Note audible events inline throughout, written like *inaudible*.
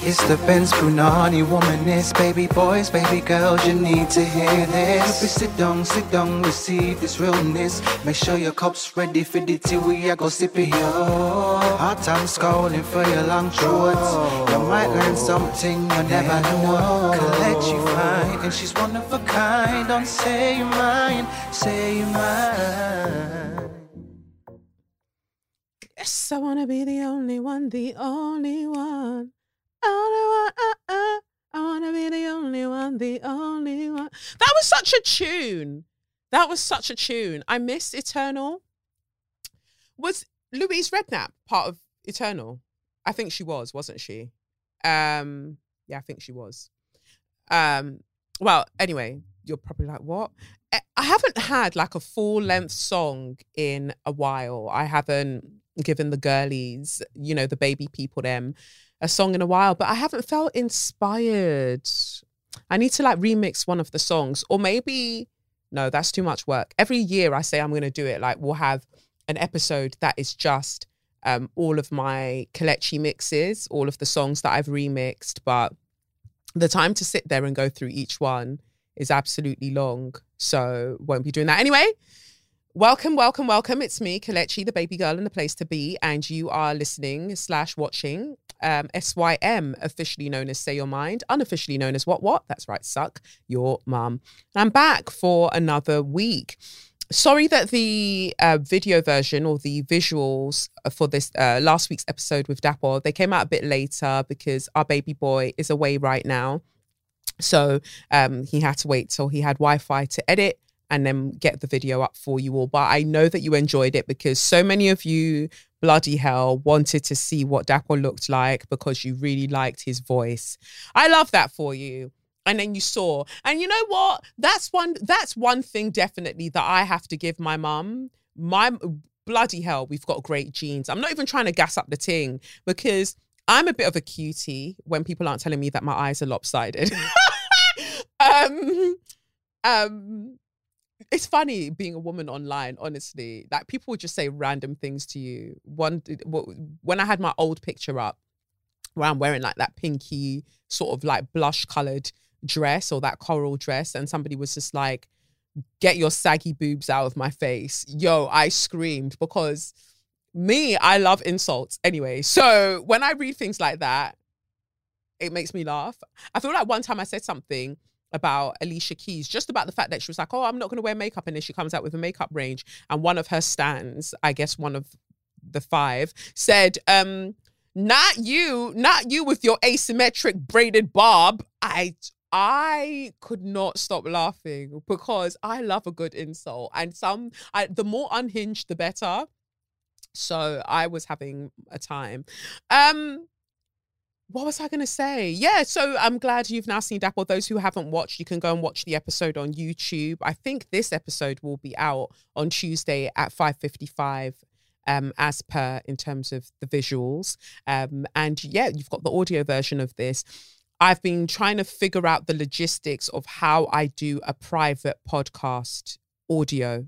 It's the Benz Brunani womanist, baby boys, baby girls, you need to hear this. Baby, sit down, sit down, receive this realness. Make sure your cup's ready for the tea, we are go sip it, yo. Hot time scrolling for your long shorts. You might learn something you never know. Collect you fine, and she's one of a kind. Don't say you're mine, say you're mine. Yes, I wanna be the only one, the only one. Uh, uh. I wanna be the only one, the only one. That was such a tune. That was such a tune. I missed Eternal. Was Louise Redknapp part of Eternal? I think she was, wasn't she? Um, yeah, I think she was. Um, well, anyway, you're probably like, what? I I haven't had like a full length song in a while. I haven't given the girlies, you know, the baby people them a song in a while, but I haven't felt inspired. I need to like remix one of the songs, or maybe no, that's too much work. Every year I say I'm going to do it. Like we'll have an episode that is just um, all of my Kelechi mixes, all of the songs that I've remixed, but the time to sit there and go through each one is absolutely long. So won't be doing that anyway. Welcome, welcome, welcome. It's me, Kelechi, the baby girl in the place to be, and you are listening slash watching um, SYM, officially known as Say Your Mind, unofficially known as What What. That's right, suck your mum. I'm back for another week. Sorry that the uh, video version or the visuals for this uh, last week's episode with Dapo they came out a bit later because our baby boy is away right now. So um, he had to wait till he had Wi Fi to edit and then get the video up for you all. But I know that you enjoyed it because so many of you, bloody hell, wanted to see what Dapo looked like because you really liked his voice. I love that for you. And then you saw, and you know what? That's one. That's one thing definitely that I have to give my mum. My bloody hell, we've got great genes. I'm not even trying to gas up the ting because I'm a bit of a cutie when people aren't telling me that my eyes are lopsided. *laughs* um, um, it's funny being a woman online honestly. Like people would just say random things to you. One when i had my old picture up where i'm wearing like that pinky sort of like blush colored dress or that coral dress and somebody was just like get your saggy boobs out of my face. Yo i screamed because me i love insults. Anyway so when i read things like that it makes me laugh. I feel like one time i said something about Alicia Keys, just about the fact that she was like, "Oh, I'm not going to wear makeup," and then she comes out with a makeup range, and one of her stands, I guess one of the five, said, um, "Not you, not you with your asymmetric braided bob." I I could not stop laughing because I love a good insult, and some, I, the more unhinged, the better. So I was having a time. Um, what was I going to say? Yeah, so I'm glad you've now seen Dapo. Those who haven't watched, you can go and watch the episode on YouTube. I think this episode will be out on Tuesday at 5:55 um, as per in terms of the visuals. Um, and yeah, you've got the audio version of this. I've been trying to figure out the logistics of how I do a private podcast audio. Do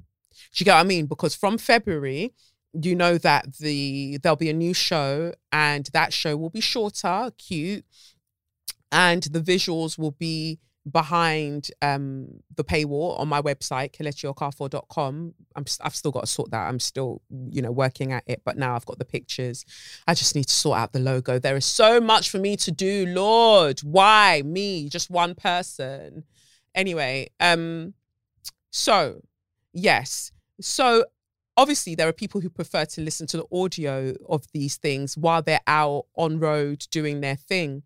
you get what I mean? Because from February, you know that the there'll be a new show and that show will be shorter, cute, and the visuals will be behind um the paywall on my website kelechiokafor.com i'm i've still got to sort that i'm still you know working at it but now i've got the pictures. I just need to sort out the logo. There is so much for me to do lord. Why? Me just one person. Anyway um so yes. So obviously there are people who prefer to listen to the audio of these things while they're out on road doing their thing.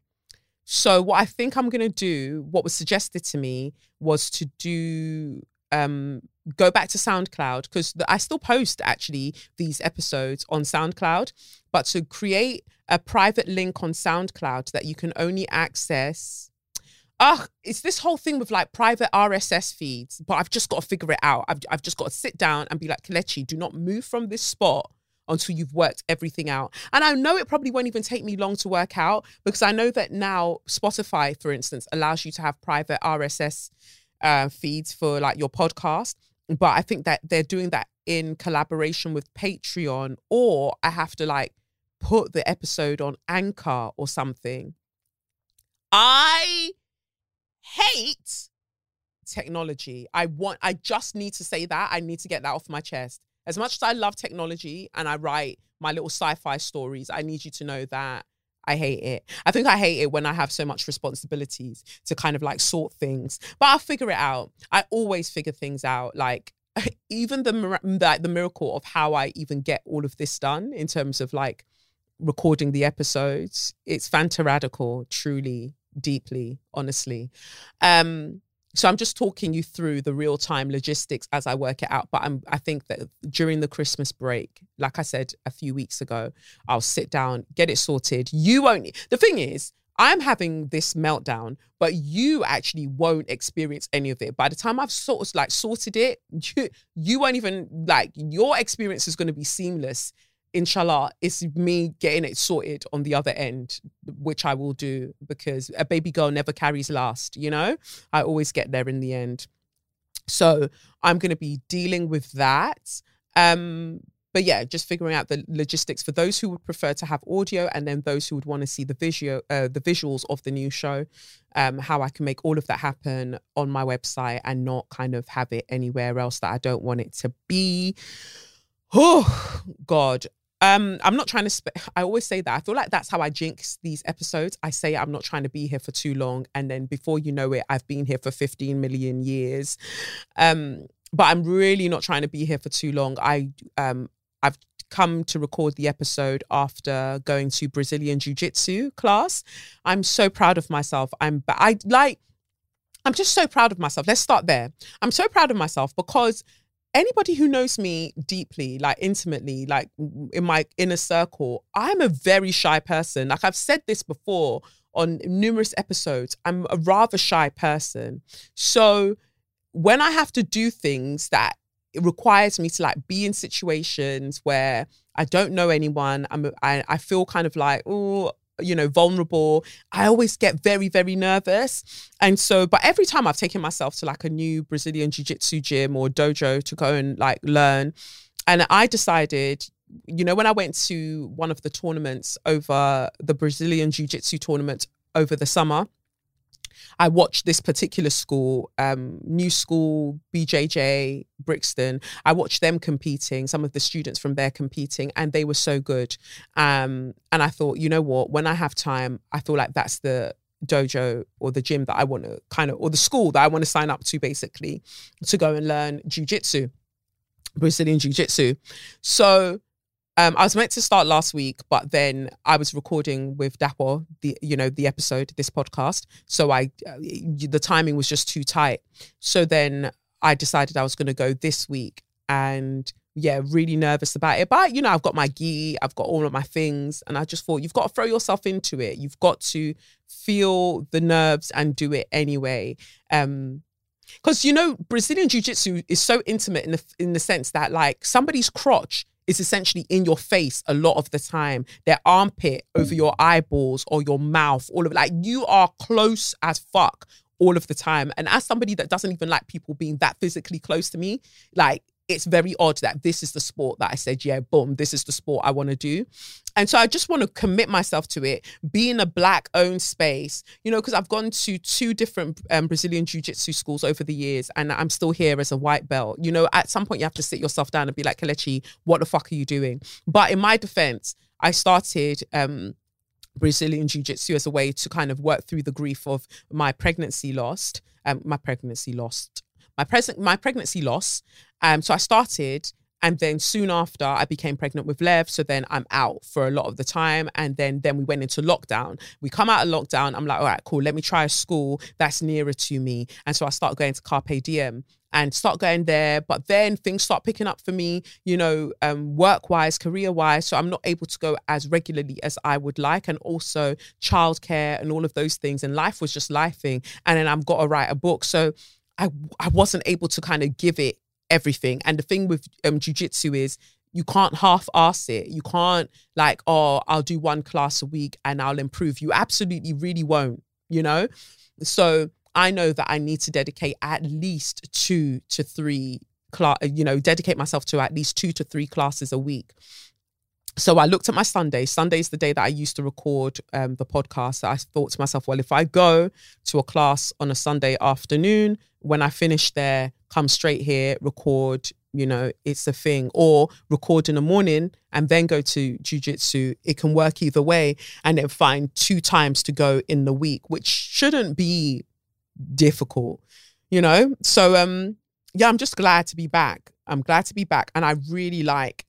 So what i think i'm going to do what was suggested to me was to do um go back to soundcloud because i still post actually these episodes on soundcloud but to create a private link on soundcloud that you can only access It's this whole thing with like private RSS feeds, but I've just got to figure it out. I've, I've just got to sit down and be like, Kelechi, do not move from this spot until you've worked everything out. And I know it probably won't even take me long to work out because I know that now Spotify, for instance, allows you to have private RSS uh, feeds for like your podcast. But I think that they're doing that in collaboration with Patreon, or I have to like put the episode on Anchor or something I hate technology. I want I just need to say that. I need to get that off my chest. As much as I love technology and I write my little sci-fi stories, I need you to know that I hate it. I think I hate it when I have so much responsibilities to kind of like sort things. But I'll figure it out. I always figure things out. Like *laughs* even the like the miracle of how I even get all of this done in terms of like recording the episodes. It's fanta radical, truly, deeply, honestly. Um, so I'm just talking you through the real time logistics as I work it out. But I'm I think that during the Christmas break, like I said a few weeks ago, I'll sit down, get it sorted. You won't. The thing is, I'm having this meltdown, but you actually won't experience any of it. By the time I've sort of like sorted it, *laughs* you, you won't even like your experience is going to be seamless inshallah, it's me getting it sorted on the other end, which I will do because a baby girl never carries last, you know? I always get there in the end. So I'm going to be dealing with that. Um, but yeah, just figuring out the logistics for those who would prefer to have audio, and then those who would want to see the visual, uh, the visuals of the new show, um, how I can make all of that happen on my website and not kind of have it anywhere else that I don't want it to be. *sighs* Oh God, um, I'm not trying to. Sp- *laughs* I always say that. I feel like that's how I jinx these episodes. I say I'm not trying to be here for too long, and then before you know it, I've been here for 15 million years. Um, but I'm really not trying to be here for too long. I um, I've come to record the episode after going to Brazilian Jiu Jitsu class. I'm so proud of myself. I'm. I like. I'm just so proud of myself. Let's start there. I'm so proud of myself because anybody who knows me deeply, like intimately, like in my inner circle, I'm a very shy person. Like I've said this before on numerous episodes, I'm a rather shy person. So when I have to do things that it requires me to like be in situations where I don't know anyone, I'm I, I feel kind of like, oh, you know, vulnerable. I always get very, very nervous. And so, but every time I've taken myself to like a new Brazilian Jiu Jitsu gym or dojo to go and like learn, and I decided, you know, when I went to one of the tournaments over the Brazilian Jiu Jitsu tournament over the summer, I watched this particular school, um, New School, BJJ, Brixton. I watched them competing, some of the students from there competing, and they were so good. Um, and I thought, you know what? When I have time, I feel like that's the dojo or the gym that I want to kind of, or the school that I want to sign up to basically to go and learn jujitsu, Brazilian jiu jitsu. So um, I was meant to start last week, but then I was recording with Dapo the you know the episode, this podcast. So I uh, the timing was just too tight. So then I decided I was going to go this week, and yeah, really nervous about it. But you know, I've got my gi, I've got all of my things, and I just thought you've got to throw yourself into it. You've got to feel the nerves and do it anyway. Um, because you know Brazilian Jiu Jitsu is so intimate in the in the sense that like somebody's crotch is essentially in your face a lot of the time. Their armpit over your eyeballs or your mouth, all of. Like you are close as fuck all of the time. And as somebody that doesn't even like people being that physically close to me, like it's very odd that this is the sport that I said, yeah, boom, this is the sport I want to do. And so I just want to commit myself to it, be in a black owned space, you know, because I've gone to two different um, Brazilian Jiu Jitsu schools over the years and I'm still here as a white belt. You know, at some point you have to sit yourself down and be like, Kelechi, what the fuck are you doing? But in my defense, I started, um, Brazilian Jiu Jitsu as a way to kind of work through the grief of my pregnancy lost, um, my pregnancy lost, my present, my pregnancy loss. Um, so I started and then soon after, I became pregnant with Lev. So then I'm out for a lot of the time. And then then we went into lockdown. We come out of lockdown. I'm like, all right, cool. Let me try a school that's nearer to me. And so I start going to Carpe Diem and start going there. But then things start picking up for me, you know, um, work wise, career wise. So I'm not able to go as regularly as I would like. And also childcare and all of those things. And life was just lifing. And then I've got to write a book. So I, I wasn't able to kind of give it everything. And the thing with um, jujitsu is you can't half ass it. You can't like, oh, I'll do one class a week and I'll improve. You absolutely really won't, you know? So I know that I need to dedicate at least two to three class, you know, dedicate myself to at least two to three classes a week. So I looked at my Sunday. Sunday is the day that I used to record um, the podcast. I thought to myself, well, if I go to a class on a Sunday afternoon, when I finish there, come straight here, record, you know, it's a thing, or record in the morning and then go to jujitsu. It can work either way, and then find two times to go in the week, which shouldn't be difficult, you know. So, um, yeah, I'm just glad to be back. I'm glad to be back, and I really like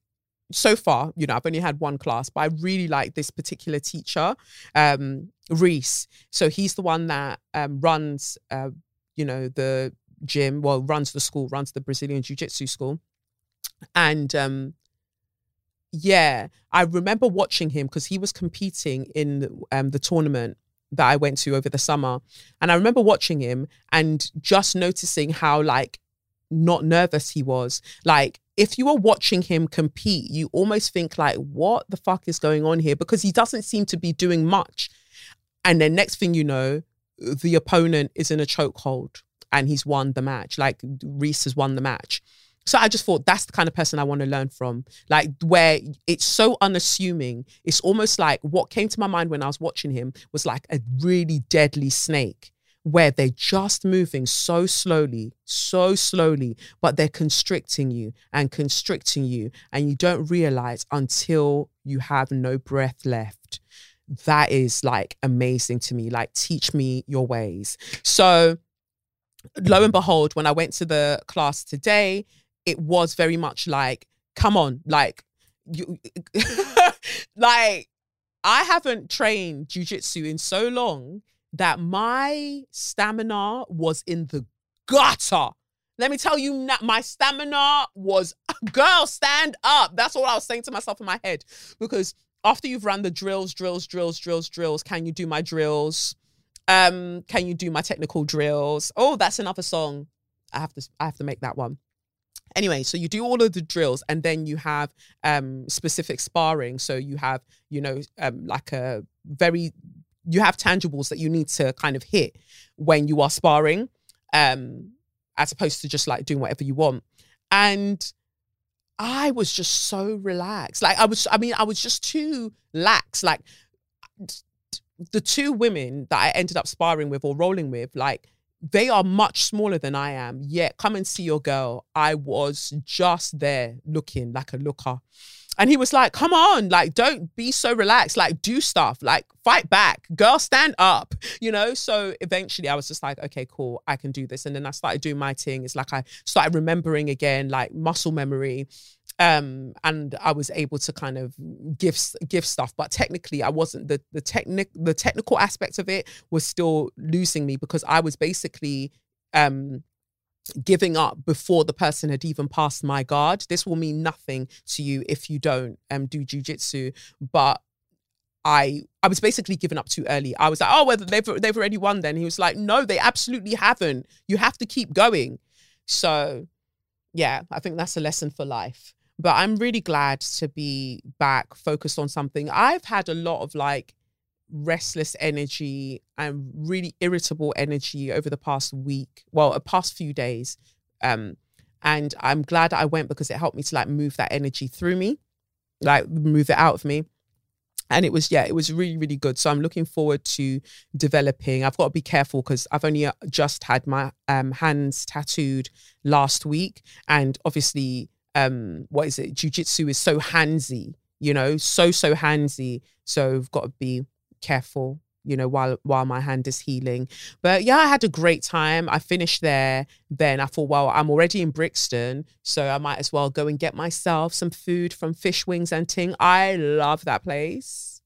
so far, you know, I've only had one class, but I really like this particular teacher, um, Reese. So he's the one that um, runs, uh, you know, the gym, well, runs the school, runs the Brazilian Jiu Jitsu school. And um, yeah, I remember watching him because he was competing in um, the tournament that I went to over the summer. And I remember watching him and just noticing how, like, not nervous he was. Like, if you are watching him compete, you almost think like, what the fuck is going on here? Because he doesn't seem to be doing much. And then next thing you know, the opponent is in a chokehold and he's won the match. Like Reese has won the match. So I just thought that's the kind of person I want to learn from. Like where it's so unassuming. It's almost like what came to my mind when I was watching him was like a really deadly snake where they're just moving so slowly, so slowly, but they're constricting you and constricting you. And you don't realize until you have no breath left. That is like amazing to me. Like, teach me your ways. So, lo and behold, when I went to the class today, it was very much like, come on, like, you, *laughs* like, I haven't trained jujitsu in so long that my stamina was in the gutter. Let me tell you, my stamina was, *laughs* girl, stand up. That's all I was saying to myself in my head. Because after you've run the drills, drills, drills, drills, drills, can you do my drills? Um, can you do my technical drills? Oh, that's another song. I have to I have to make that one. Anyway, so you do all of the drills and then you have um specific sparring. So you have, you know, um like a very you have tangibles that you need to kind of hit when you are sparring, um, as opposed to just like doing whatever you want. And I was just so relaxed. Like I was, I mean, I was just too lax. Like the two women that I ended up sparring with or rolling with, like they are much smaller than I am. Yet, come and see your girl. I was just there looking like a looker. And he was like, come on, like, don't be so relaxed. Like, do stuff, like, fight back. Girl, stand up, you know? So eventually I was just like, okay, cool, I can do this. And then I started doing my thing. It's like I started remembering again, like muscle memory. Um, and I was able to kind of give give stuff, but technically I wasn't the the technic the technical aspect of it was still losing me because I was basically um giving up before the person had even passed my guard. This will mean nothing to you if you don't um, do jujitsu. But I I was basically given up too early. I was like, oh, well, they've they've already won. Then he was like, no, they absolutely haven't. You have to keep going. So, yeah, I think that's a lesson for life. But I'm really glad to be back, focused on something. I've had a lot of like restless energy and really irritable energy over the past week, well, a past few days. Um, and I'm glad I went because it helped me to like move that energy through me, like move it out of me. And it was, yeah, it was really, really good. So I'm looking forward to developing. I've got to be careful because I've only uh, just had my um, hands tattooed last week. And obviously, um, what is it? Jiu jitsu is so handsy, you know, so, so handsy. So I've got to be careful you know while while my hand is healing. But yeah i had a great time. I finished there then i thought well i'm already in brixton so i might as well go and get myself some food from fish wings and ting. I love that place.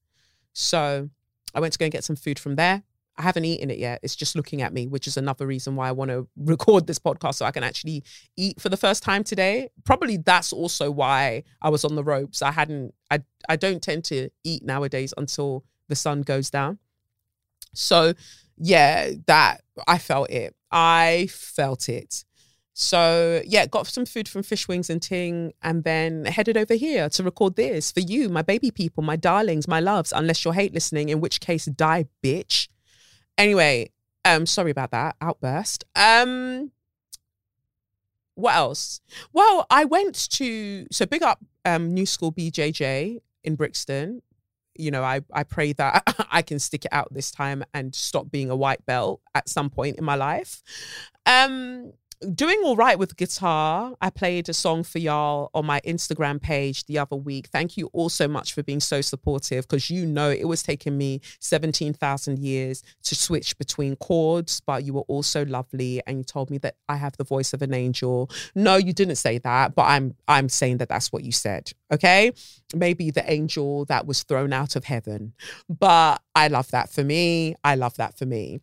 So i went to go and get some food from there. I haven't eaten it yet. It's just looking at me which is another reason why i want to *laughs* record this podcast so i can actually eat for the first time today. Probably that's also why i was on the ropes. I hadn't i i don't tend to eat nowadays until the sun goes down. So, yeah, that I felt it. I felt it. So, yeah, got some food from Fish Wings and Ting and then headed over here to record this for you, my baby people, my darlings, my loves, unless you're hate listening, in which case, die, bitch. Anyway, um, sorry about that outburst. Um, what else? Well, I went to so big up um new school BJJ in Brixton. You know, I, I pray that *laughs* I can stick it out this time and stop being a white belt at some point in my life. Um, doing all right with guitar. I played a song for y'all on my Instagram page the other week. Thank you all so much for being so supportive because you know it was taking me 17,000 years to switch between chords, but you were all so lovely and you told me that I have the voice of an angel. No, you didn't say that, but I'm I'm saying that that's what you said. Okay? Maybe the angel that was thrown out of heaven. But I love that for me. I love that for me.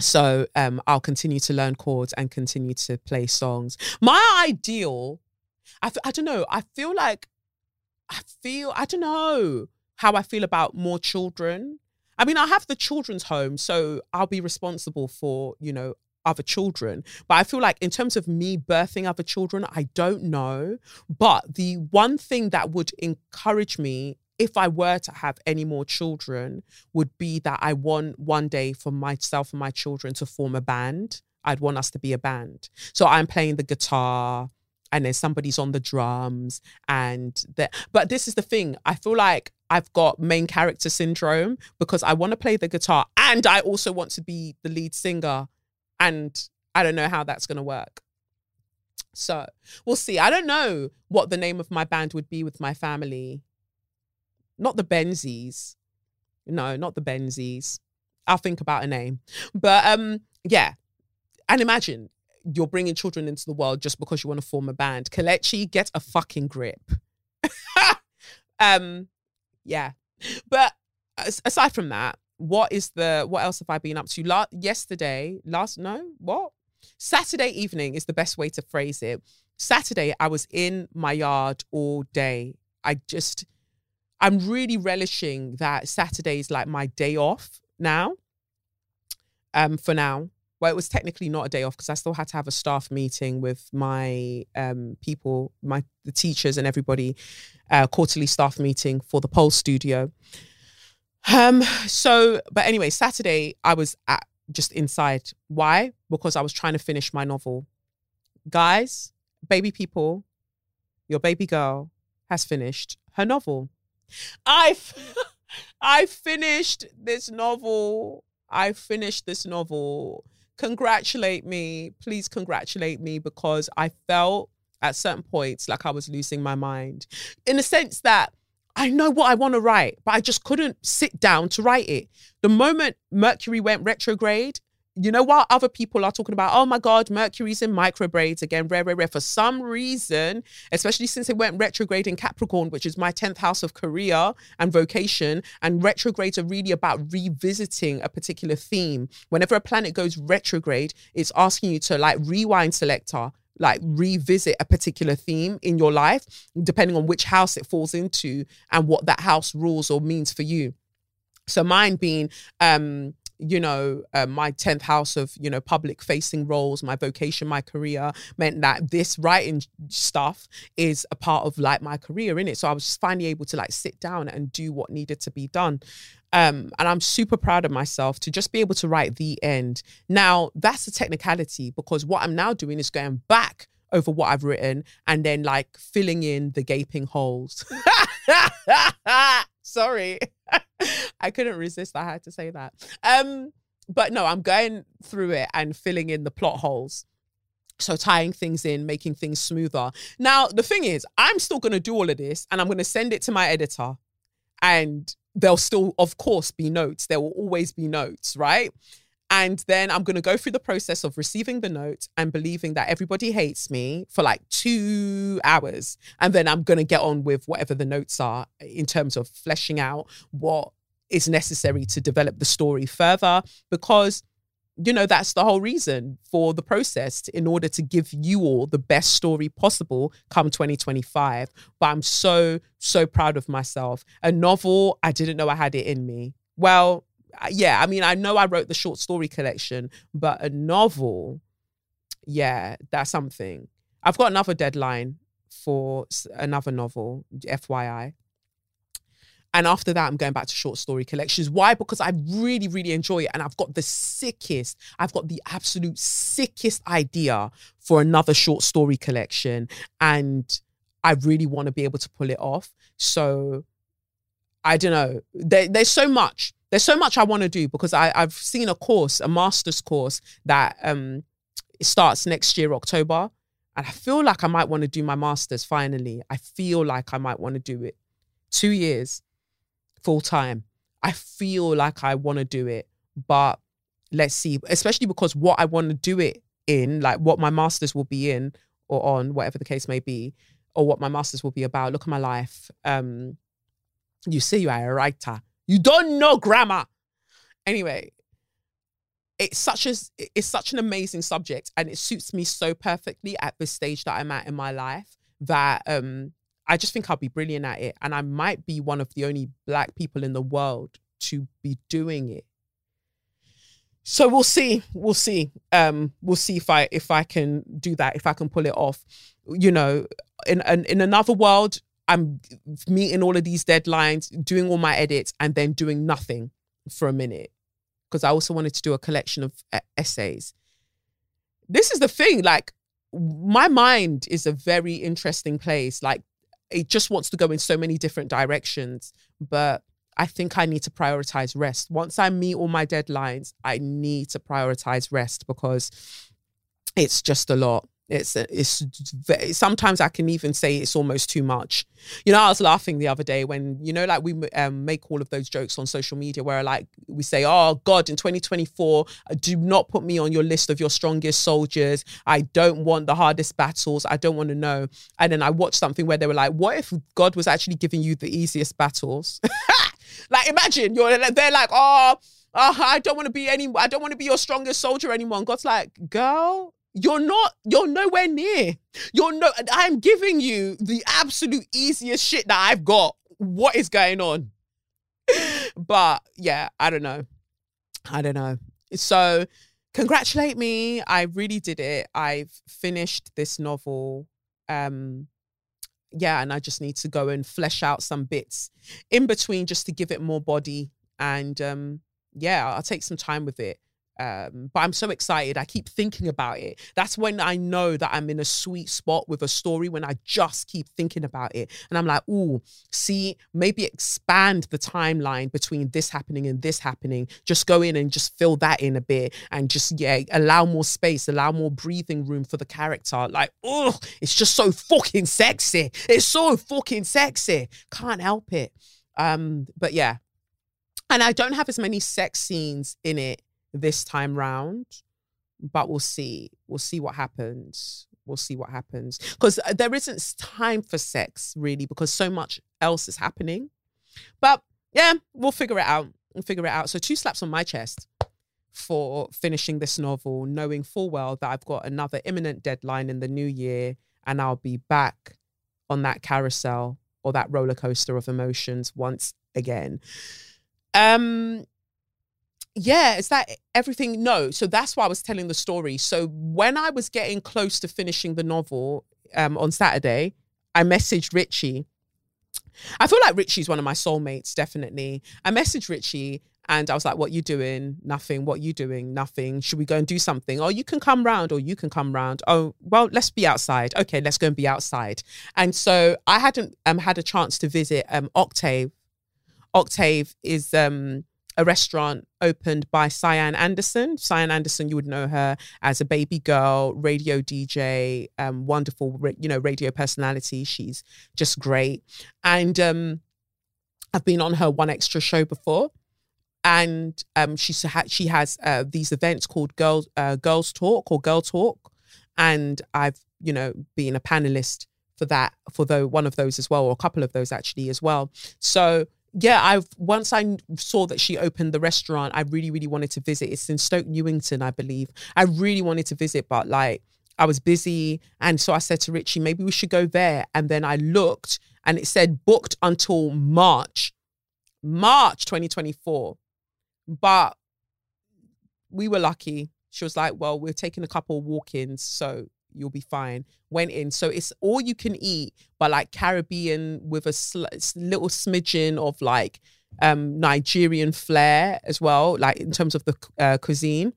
So um, I'll continue to learn chords and continue to play songs. My ideal, I, I don't know, I feel like, I feel, I don't know how I feel about more children. I mean, I have the children's home, so I'll be responsible for, you know, other children. But I feel like in terms of me birthing other children, I don't know. But the one thing that would encourage me if I were to have any more children, would be that I want one day for myself and my children to form a band. I'd want us to be a band. So I'm playing the guitar and then somebody's on the drums and that but this is the thing. I feel like I've got main character syndrome because I want to play the guitar and I also want to be the lead singer and I don't know how that's going to work. So, we'll see. I don't know what the name of my band would be with my family not the Benzies. No, not the Benzies. I'll think about a name. But um, yeah. And imagine you're bringing children into the world just because you want to form a band. Kelechi, get a fucking grip. *laughs* um, yeah. But aside from that, what is the what else have I been up to? La- yesterday, last no, what? Saturday evening is the best way to phrase it. Saturday, I was in my yard all day. I just I'm really relishing that Saturday is like my day off now. Um, for now. Well, it was technically not a day off because I still had to have a staff meeting with my um people, my the teachers and everybody, uh, quarterly staff meeting for the pole studio. Um, so but anyway, Saturday I was at just inside. Why? Because I was trying to finish my novel. Guys, baby people, your baby girl has finished her novel. I *laughs* I finished this novel. I finished this novel. Congratulate me. Please congratulate me because I felt at certain points like I was losing my mind. In the sense that I know what I want to write, but I just couldn't sit down to write it. The moment Mercury went retrograde, you know what other people are talking about? Oh my God, Mercury's in microbraids again, rare, rare, rare. For some reason, especially since it went retrograde in Capricorn, which is my 10th house of career and vocation, and retrogrades are really about revisiting a particular theme. Whenever a planet goes retrograde, it's asking you to like rewind selector, like revisit a particular theme in your life, depending on which house it falls into and what that house rules or means for you. So mine being um you know, uh, my 10th house of, you know, public facing roles, my vocation, my career meant that this writing stuff is a part of like my career in it. So I was finally able to like sit down and do what needed to be done. Um, and I'm super proud of myself to just be able to write the end. Now, that's a technicality because what I'm now doing is going back over what I've written and then like filling in the gaping holes. *laughs* Sorry. *laughs* I couldn't resist. I had to say that. Um, but no, I'm going through it and filling in the plot holes. So tying things in, making things smoother. Now, the thing is, I'm still going to do all of this and I'm going to send it to my editor. And there'll still, of course, be notes. There will always be notes, right? And then I'm going to go through the process of receiving the note and believing that everybody hates me for like two hours. And then I'm going to get on with whatever the notes are in terms of fleshing out what is necessary to develop the story further. Because, you know, that's the whole reason for the process in order to give you all the best story possible come 2025. But I'm so, so proud of myself. A novel, I didn't know I had it in me. Well, yeah, I mean, I know I wrote the short story collection, but a novel, yeah, that's something. I've got another deadline for another novel, FYI. And after that, I'm going back to short story collections. Why? Because I really, really enjoy it. And I've got the sickest, I've got the absolute sickest idea for another short story collection. And I really want to be able to pull it off. So I don't know. There, there's so much. There's so much I want to do because I, I've seen a course, a master's course that um starts next year, October. And I feel like I might want to do my master's finally. I feel like I might want to do it. Two years, full time. I feel like I want to do it. But let's see, especially because what I want to do it in, like what my master's will be in or on, whatever the case may be, or what my master's will be about. Look at my life. Um, you see, you are a writer. You don't know grammar. Anyway, it's such a it's such an amazing subject and it suits me so perfectly at this stage that I'm at in my life that um I just think I'll be brilliant at it and I might be one of the only black people in the world to be doing it. So we'll see. We'll see. Um we'll see if I if I can do that, if I can pull it off. You know, in in, in another world I'm meeting all of these deadlines, doing all my edits and then doing nothing for a minute because I also wanted to do a collection of uh, essays. This is the thing, like, my mind is a very interesting place. Like, it just wants to go in so many different directions. But I think I need to prioritize rest. Once I meet all my deadlines, I need to prioritize rest because it's just a lot. It's it's sometimes I can even say it's almost too much. You know, I was laughing the other day when you know, like we um, make all of those jokes on social media where like we say, "Oh God, in 2024, uh, do not put me on your list of your strongest soldiers. I don't want the hardest battles. I don't want to know." And then I watched something where they were like, "What if God was actually giving you the easiest battles?" *laughs* like imagine you're they're like, "Oh." Oh, I don't want to be any. I don't want to be your strongest soldier anymore. And God's like, girl, you're not you're nowhere near. You're no i'm giving you the absolute easiest shit that i've got. What is going on? *laughs* But yeah i don't know. I don't know. So congratulate me. I really did it. I've finished this novel um yeah and i just need to go and flesh out some bits in between just to give it more body and um yeah i'll take some time with it um, but I'm so excited. I keep thinking about it. That's when I know that I'm in a sweet spot with a story when I just keep thinking about it. And I'm like, oh, see, maybe expand the timeline between this happening and this happening. Just go in and just fill that in a bit and just, yeah, allow more space, allow more breathing room for the character. Like, oh, it's just so fucking sexy. It's so fucking sexy. Can't help it. Um, but yeah. And I don't have as many sex scenes in it this time round, but we'll see. We'll see what happens. We'll see what happens because uh, there isn't time for sex really because so much else is happening. But yeah, we'll figure it out. We'll figure it out. So two slaps on my chest for finishing this novel, knowing full well that I've got another imminent deadline in the new year and I'll be back on that carousel or that roller coaster of emotions once again. Um yeah, is that everything? No. So that's why I was telling the story. So when I was getting close to finishing the novel um, on Saturday, I messaged Richie. I feel like Richie's one of my soulmates, definitely. I messaged Richie and I was like, What you doing? Nothing. What you doing? Nothing. Should we go and do something? Oh, you can come round or you can come round. Oh, well, let's be outside. Okay, let's go and be outside. And so I hadn't um, had a chance to visit um, Octave. Octave is um, a restaurant opened by Sian Anderson. Sian Anderson, you would know her as a baby girl, radio DJ, um, wonderful, you know, radio personality. She's just great. And um, I've been on her 1Xtra show before. And um, she, she has uh, these events called Girls, uh, Girls Talk or Girl Talk. And I've, you know, been a panelist for that, for the, one of those as well, or a couple of those actually as well. So yeah, I've once I saw that she opened the restaurant, I really, really wanted to visit. It's in Stoke Newington, I believe. I really wanted to visit, but like I was busy. And so I said to Richie, maybe we should go there. And then I looked and it said booked until March, March 2024. But we were lucky. She was like, well, we're taking a couple of walk ins. So you'll be fine. Went in. So it's all you can eat, but like Caribbean with a sl- little smidgen of like um Nigerian flair as well, like in terms of the uh, cuisine.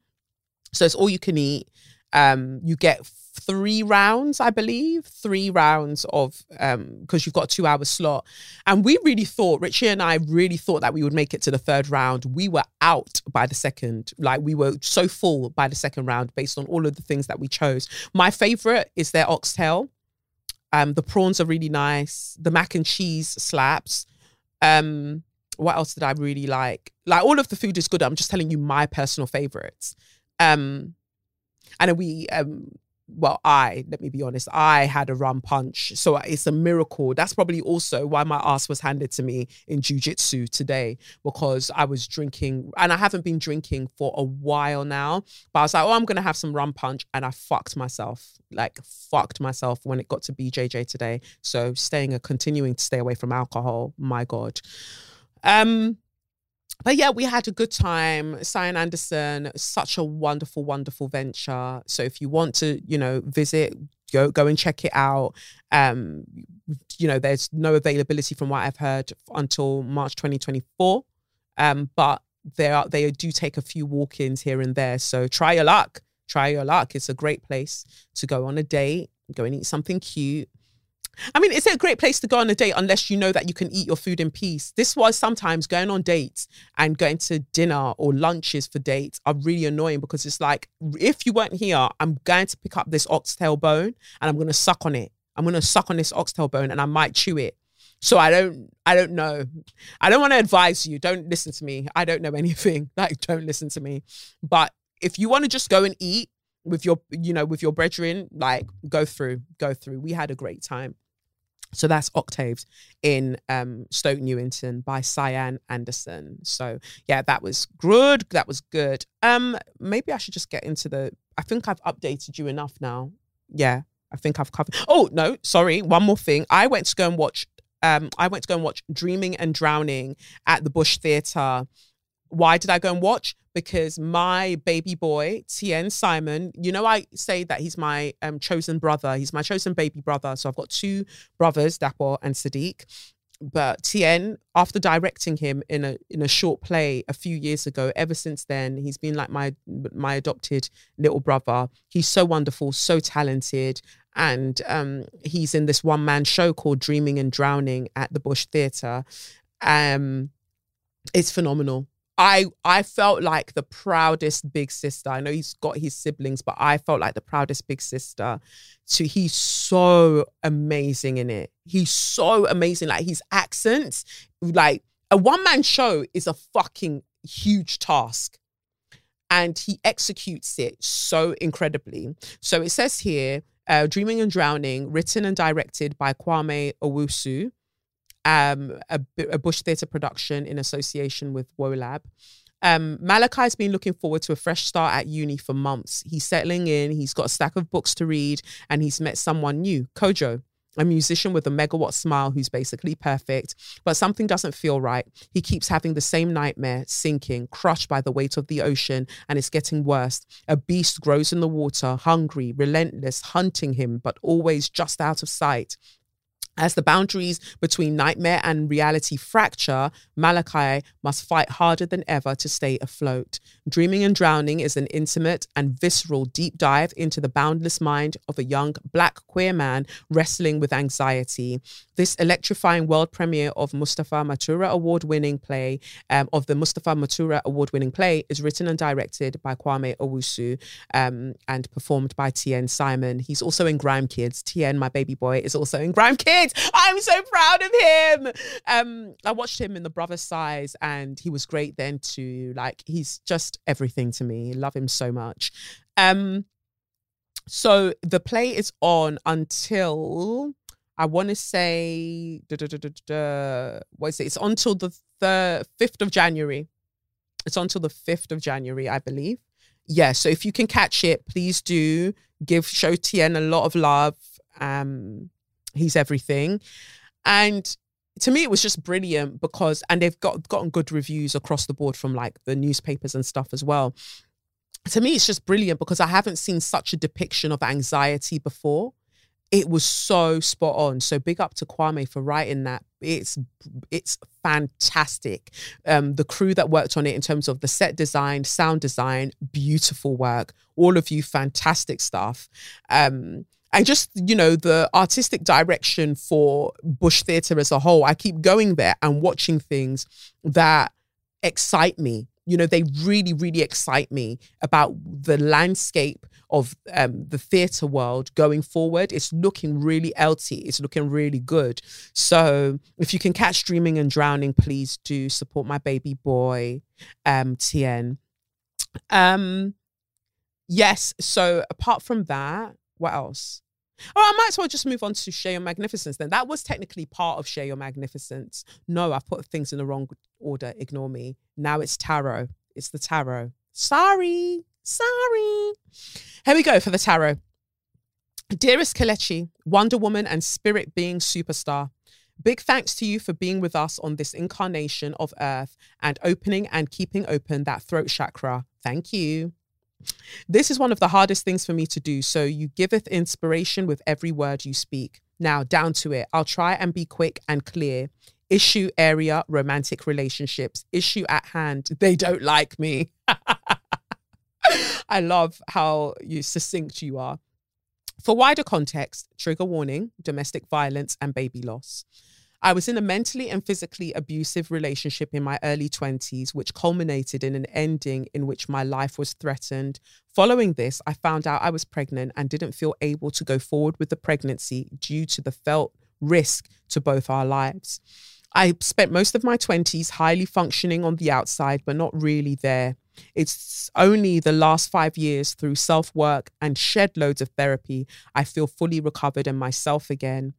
So it's all you can eat. Um, you get three rounds, I believe, three rounds of um because you've got a two hour slot. And we really thought, Richie and I really thought that we would make it to the third round. We were out by the second. Like we were so full by the second round based on all of the things that we chose. My favorite is their oxtail. Um, the prawns are really nice. The mac and cheese slaps. Um, what else did I really like? Like all of the food is good. I'm just telling you my personal favorites. Um, and we um well, I, let me be honest, I had a rum punch. So it's a miracle. That's probably also why my ass was handed to me in jujitsu today because I was drinking and I haven't been drinking for a while now. But I was like, oh, I'm going to have some rum punch. And I fucked myself, like, fucked myself when it got to BJJ today. So staying, a continuing to stay away from alcohol. My God. Um, but yeah, we had a good time. Sian Anderson, such a wonderful, wonderful venture. So if you want to, you know, visit, go go and check it out. Um, you know, there's no availability from what I've heard until March 2024. Um, but there are they do take a few walk-ins here and there. So try your luck. Try your luck. It's a great place to go on a date, go and eat something cute I mean, it's a great place to go on a date unless you know that you can eat your food in peace. This was sometimes going on dates and going to dinner or lunches for dates are really annoying because it's like, if you weren't here, I'm going to pick up this oxtail bone and I'm going to suck on it. I'm going to suck on this oxtail bone and I might chew it. So I don't, I don't know. I don't want to advise you. Don't listen to me. I don't know *laughs* anything. Like, don't listen to me. But if you want to just go and eat with your, you know, with your brethren, like, go through, go through. We had a great time. So that's Octaves in um, Stoke Newington by Sian Anderson. So yeah, that was good. That was good. Um, maybe I should just get into the. I think I've updated you enough now. Yeah, I think I've covered. Oh no, sorry. One more thing. I went to go and watch. Um, I went to go and watch Dreaming and Drowning at the Bush Theatre. Why did I go and watch? because my baby boy, Tienne Simon, you know, I say that he's my um, chosen brother. He's my chosen baby brother. So I've got two brothers, Dapo and Sadiq. But Tienne, after directing him in a in a short play a few years ago, ever since then, he's been like my my adopted little brother. He's so wonderful, so talented, and um, he's in this one man show called Dreaming and Drowning at the Bush Theatre. Um, it's phenomenal I I felt like the proudest big sister. I know he's got his siblings, but I felt like the proudest big sister. To he's so amazing in it. He's so amazing. Like his accents, like a one man show is a fucking huge task. And he executes it so incredibly. So it says here, uh, Dreaming and Drowning, written and directed by Kwame Owusu um, a, a Bush Theatre production in association with WOLAB. Um, Malachi's been looking forward to a fresh start at uni for months. He's settling in, he's got a stack of books to read, and he's met someone new, Kojo, a musician with a megawatt smile who's basically perfect, but something doesn't feel right. He keeps having the same nightmare, sinking, crushed by the weight of the ocean, and it's getting worse. A beast grows in the water, hungry, relentless, hunting him, but always just out of sight. As the boundaries between nightmare and reality fracture, Malachi must fight harder than ever to stay afloat. Dreaming and Drowning is an intimate and visceral deep dive into the boundless mind of a young black queer man wrestling with anxiety. This electrifying world premiere of Mustapha Matura award winning play, um, of the Mustapha Matura award winning play, is written and directed by Kwame Owusu um, and performed by Tienne Simon. He's also in Grime Kids. Tienne, my baby boy, is also in Grime Kids. I'm so proud of him. Um, I watched him in the brother size and he was great then too. Like he's just everything to me. Love him so much. Um, so the play is on until I want to say what is it? It's until the the fifth of January. It's until the fifth of January, I believe. Yeah. So if you can catch it, please do give Show Tienne a lot of love. Um, He's everything. And to me it was just brilliant because and they've got gotten good reviews across the board from like the newspapers and stuff as well. To me it's just brilliant because I haven't seen such a depiction of anxiety before it was so spot on. So big up to Kwame for writing that. It's it's fantastic. Um, the crew that worked on it in terms of the set design, sound design, beautiful work. All of you, fantastic stuff. Um, and just you know the artistic direction for bush theatre as a whole. I keep going there and watching things that excite me. You know they really really excite me about the landscape of um, the theatre world going forward. It's looking really lt it's looking really good. So if you can catch dreaming and drowning please do support my baby boy um tienne. Um yes so apart from that what else Oh, I might as well just move on to Share Your Magnificence then. That was technically part of Share Your Magnificence. No, I've put things in the wrong order. Ignore me. Now it's tarot. It's the tarot. Sorry. Sorry. Here we go for the tarot. Dearest Kelechi, Wonder Woman and Spirit Being Superstar, big thanks to you for being with us on this incarnation of Earth and opening and keeping open that throat chakra. Thank you. This is one of the hardest things for me to do, so you giveth inspiration with every word you speak. Now, down to it. I'll try and be quick and clear. Issue area romantic relationships. Issue at hand. They don't like me. *laughs* I love how you succinct you are. For wider context, trigger warning, domestic violence and baby loss. I was in a mentally and physically abusive relationship in my early 20s, which culminated in an ending in which my life was threatened. Following this, I found out I was pregnant and didn't feel able to go forward with the pregnancy due to the felt risk to both our lives. I spent most of my 20s highly functioning on the outside, but not really there. It's only the last five years through self work and shed loads of therapy I feel fully recovered and myself again.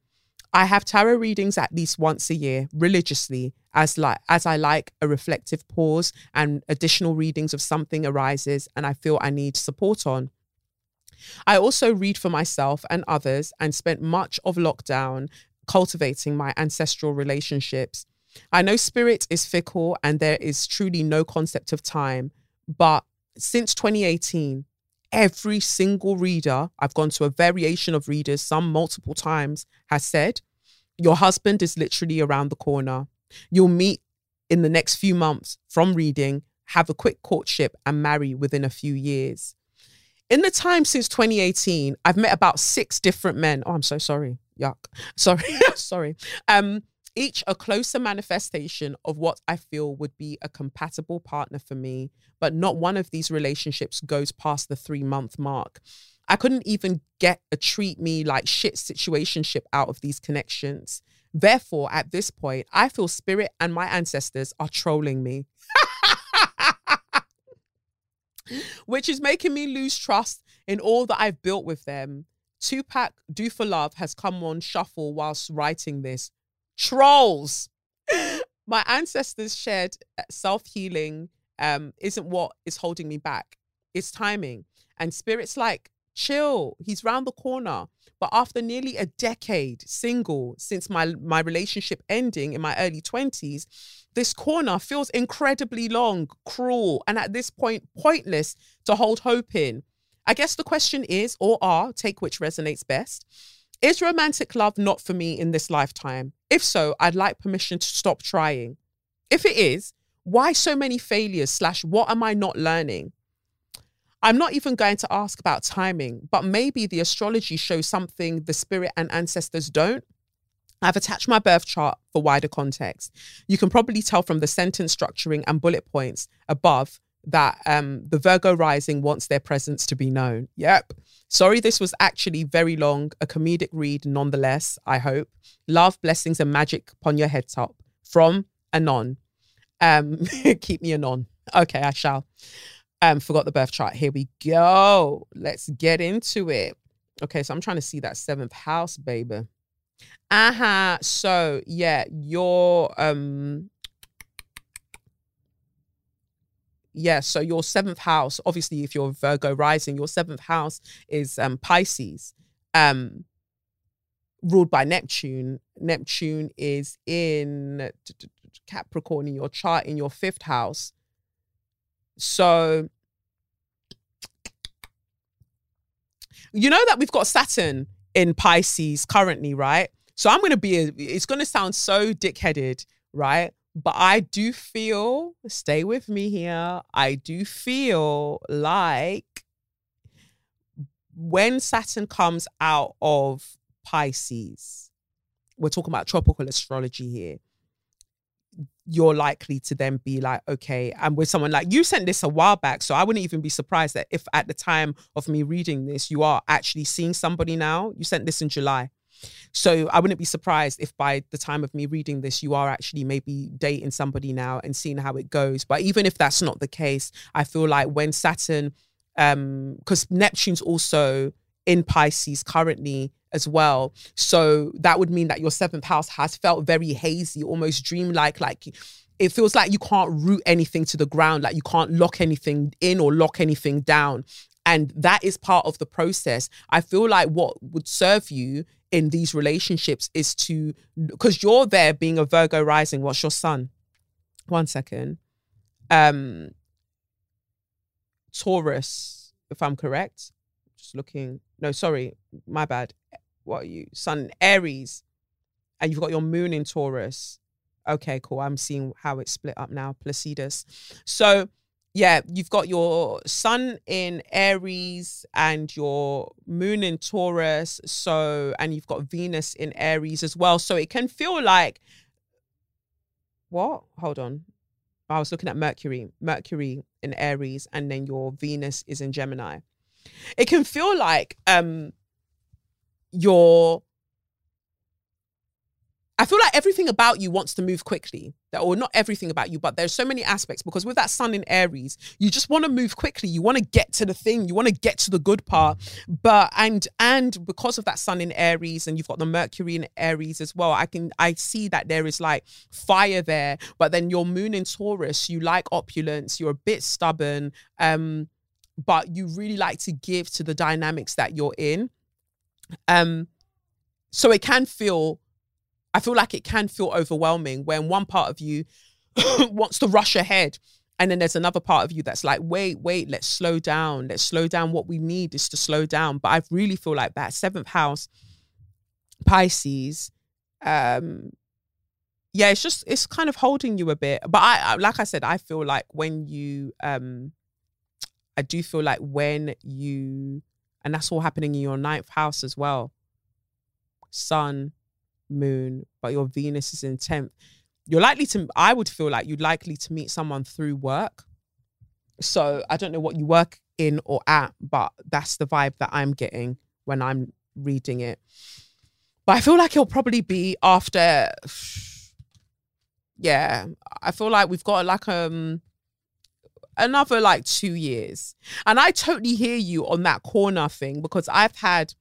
I have tarot readings at least once a year religiously as like as I like a reflective pause and additional readings of something arises and I feel I need support on. I also read for myself and others and spent much of lockdown cultivating my ancestral relationships. I know spirit is fickle and there is truly no concept of time, but since 2018, every single reader, I've gone to a variation of readers, some multiple times, has said, Your husband is literally around the corner. You'll meet in the next few months from reading, have a quick courtship, and marry within a few years. In the time since 2018, I've met about six different men. Oh, I'm so sorry. Yuck. Sorry. *laughs* sorry. Um, each a closer manifestation of what I feel would be a compatible partner for me, but not one of these relationships goes past the three month mark. I couldn't even get a treat me like shit situationship out of these connections. Therefore, at this point, I feel spirit and my ancestors are trolling me. *laughs* Which is making me lose trust in all that I've built with them. Tupac Do for Love has come on shuffle whilst writing this. Trolls. *laughs* My ancestors shared uh, self healing um, isn't what is holding me back. It's timing. And spirit's like, chill, he's round the corner. But after nearly a decade single since my my relationship ending in my early 20s, this corner feels incredibly long, cruel, and at this point pointless to hold hope in. I guess the question is, or are, take which resonates best. Is romantic love not for me in this lifetime? If so, I'd like permission to stop trying. If it is, why so many failures slash what am I not learning? I'm not even going to ask about timing, but maybe the astrology shows something the spirit and ancestors don't. I've attached my birth chart for wider context. You can probably tell from the sentence structuring and bullet points above that um, the Virgo rising wants their presence to be known. Yep. Sorry, this was actually very long, a comedic read nonetheless, I hope. Love, blessings, and magic upon your head top. From Anon. Um, *laughs* keep me anon. Okay, I shall. Um, forgot the birth chart. Here we go. Let's get into it. Okay, so I'm trying to see that seventh house, baby. Uh-huh. So yeah, your um yeah, so your seventh house, obviously, if you're Virgo rising, your seventh house is um, Pisces, um, ruled by Neptune. Neptune is in Capricorn in your chart in your fifth house. So, you know that we've got Saturn in Pisces currently, right? So I'm gonna be. A, it's gonna sound so dickheaded, right? But I do feel. Stay with me here. I do feel like when Saturn comes out of Pisces, we're talking about tropical astrology here. You're likely to then be like, okay, and with someone like you sent this a while back, so I wouldn't even be surprised that if at the time of me reading this, you are actually seeing somebody now. You sent this in July. So I wouldn't be surprised if by the time of me reading this, you are actually maybe dating somebody now and seeing how it goes. But even if that's not the case, I feel like when Saturn, um, because Neptune's also in Pisces currently as well. So that would mean that your seventh house has felt very hazy, almost dreamlike, like it feels like you can't root anything to the ground, like you can't lock anything in or lock anything down. And that is part of the process. I feel like what would serve you in these relationships is to, because you're there being a Virgo rising. What's your sun? One second. Um, Taurus, if I'm correct. Just looking. No, sorry, my bad what are you? Sun Aries, and you've got your moon in Taurus. Okay, cool. I'm seeing how it's split up now. Placidus. So yeah, you've got your sun in Aries and your moon in Taurus. So, and you've got Venus in Aries as well. So it can feel like, what? Hold on. I was looking at Mercury, Mercury in Aries, and then your Venus is in Gemini. It can feel like um your I feel like everything about you wants to move quickly. Or not everything about you, but there's so many aspects because with that sun in Aries, you just want to move quickly. You want to get to the thing. You want to get to the good part. But and and because of that sun in Aries and you've got the Mercury in Aries as well, I can I see that there is like fire there. But then your moon in Taurus, you like opulence, you're a bit stubborn, um, but you really like to give to the dynamics that you're in. Um, so it can feel, I feel like it can feel overwhelming when one part of you *coughs* wants to rush ahead. And then there's another part of you that's like, wait, wait, let's slow down. Let's slow down. What we need is to slow down. But I really feel like that seventh house, Pisces, um, yeah, it's just it's kind of holding you a bit. But I, like I said, I feel like when you um I do feel like when you and that's all happening in your ninth house as well. Sun, moon, but your Venus is in 10th. You're likely to, I would feel like you'd likely to meet someone through work. So I don't know what you work in or at, but that's the vibe that I'm getting when I'm reading it. But I feel like it'll probably be after, *sighs* yeah, I feel like we've got like, um, another like two years. And I totally hear you on that corner thing because I've had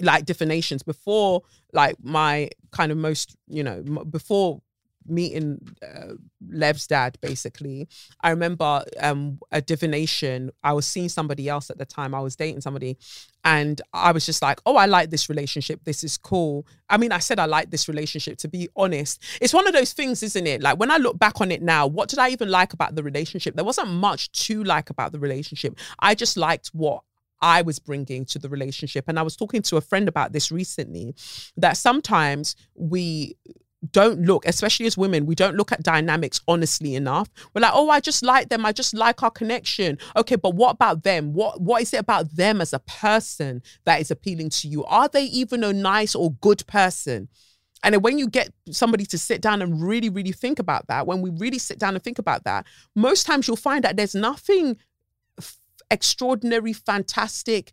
like divinations before, like my kind of most, you know, before meeting uh, Lev's dad, basically, I remember um, a divination. I was seeing somebody else at the time. I was dating somebody, and I was just like, "Oh, I like this relationship. This is cool." I mean, I said I like this relationship. To be honest, it's one of those things, isn't it? Like when I look back on it now, what did I even like about the relationship? There wasn't much to like about the relationship. I just liked what I was bringing to the relationship. And I was talking to a friend about this recently that sometimes we don't look, especially as women, we don't look at dynamics honestly enough. We're like, oh, I just like them. I just like our connection. Okay, but what about them? What what is it about them as a person that is appealing to you? Are they even a nice or good person? And when you get somebody to sit down and really, really think about that, when we really sit down and think about that, most times you'll find that there's nothing extraordinary, fantastic,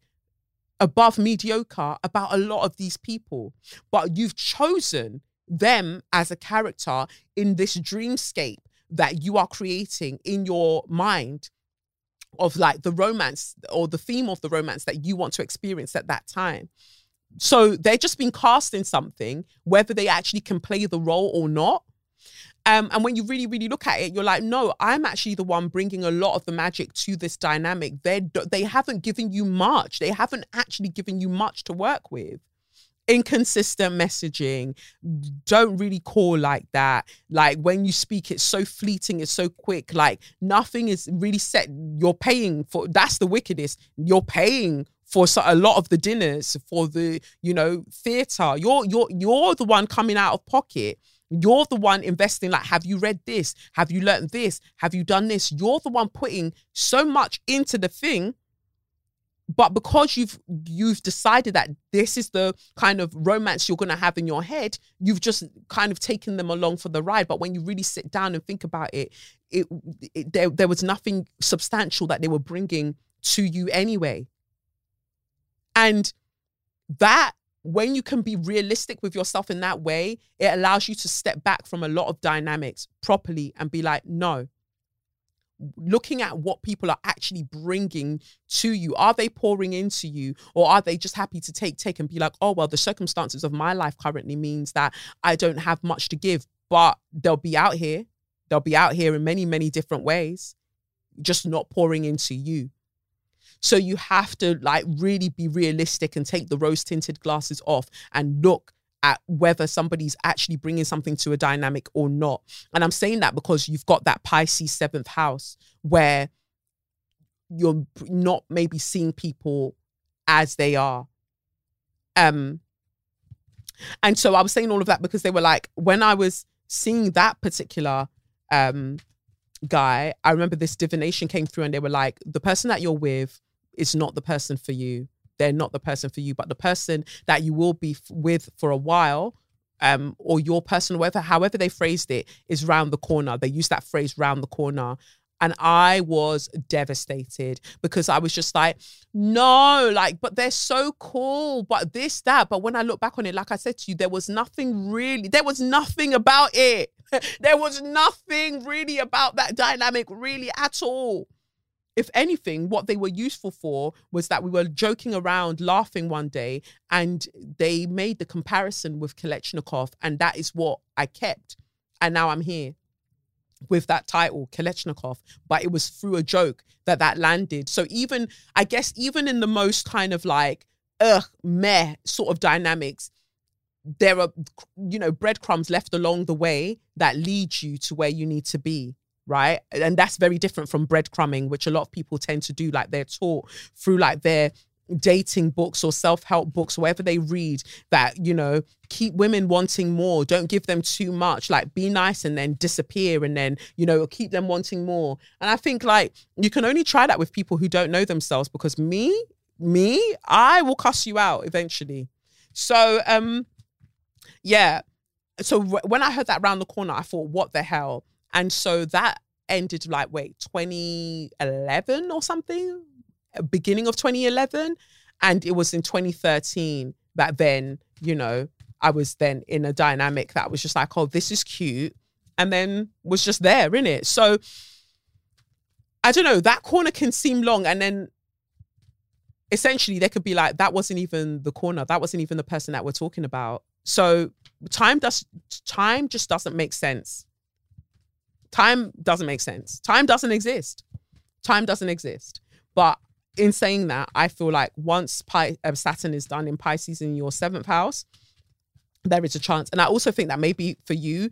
above mediocre about a lot of these people. But you've chosen them as a character in this dreamscape that you are creating in your mind of like the romance or the theme of the romance that you want to experience at that time. So they're just being cast in something, whether they actually can play the role or not. Um, and when you really, really look at it, you're like, no, I'm actually the one bringing a lot of the magic to this dynamic. They they haven't given you much. They haven't actually given you much to work with inconsistent messaging don't really call like that like when you speak it's so fleeting it's so quick like nothing is really set you're paying for that's the wickedest you're paying for so, a lot of the dinners, for the you know theater. You're you're you're the one coming out of pocket. You're the one investing. Like, have you read this? Have you learned this? Have you done this? You're the one putting so much into the thing but because you've you've decided that this is the kind of romance you're going to have in your head you've just kind of taken them along for the ride but when you really sit down and think about it it, it there, there was nothing substantial that they were bringing to you anyway and that when you can be realistic with yourself in that way it allows you to step back from a lot of dynamics properly and be like no. Looking at what people are actually bringing to you are they pouring into you or are they just happy to take take and be like oh well the circumstances of my life currently means that i don't have much to give but they'll be out here. They'll be out here in many many different ways just not pouring into you so you have to like really be realistic and take the rose tinted glasses off and look at whether somebody's actually bringing something to a dynamic or not. And I'm saying that because you've got that Pisces seventh house where you're not maybe seeing people as they are. Um, and so I was saying all of that because they were like, when I was seeing that particular um guy, I remember this divination came through and they were like, the person that you're with is not the person for you they're not the person for you. But the person that you will be f- with for a while, um, or your person, whatever, however they phrased it, is round the corner. They use that phrase round the corner. And I was devastated because I was just like, no, like, but they're so cool, but this, that. But when I look back on it, like I said to you, there was nothing really, there was nothing about it. *laughs* there was nothing really about that dynamic, really at all if anything, what they were useful for was that we were joking around, laughing one day, and they made the comparison with Kelechnekoff, and that is what I kept. And now I'm here with that title, Kelechnekoff, but it was through a joke that that landed. So even, I guess, even in the most kind of like, ugh, meh sort of dynamics, there are, you know, breadcrumbs left along the way that lead you to where you need to be right? And that's very different from breadcrumbing, which a lot of people tend to do. Like they're taught through like their dating books or self-help books whatever they read that you know keep women wanting more. Don't give them too much. Like be nice and then disappear and then you know keep them wanting more. And i think like you can only try that with people who don't know themselves because me me i will cuss you out eventually. So um yeah. So when i heard that round the corner i thought what the hell and so that ended like, wait, 2011 or something, uh, beginning of 2011. And it was in 2013 that then, you know, I was then in a dynamic that was just like, oh, this is cute. And then was just there, in it. So I don't know, that corner can seem long. And then essentially they could be like, that wasn't even the corner. That wasn't even the person that we're talking about. So time does time just doesn't make sense. Time doesn't make sense. Time doesn't exist. Time doesn't exist. But in saying that, I feel like once Pi- uh, Saturn is done in Pisces in your seventh house, there is a chance. And I also think that maybe for you,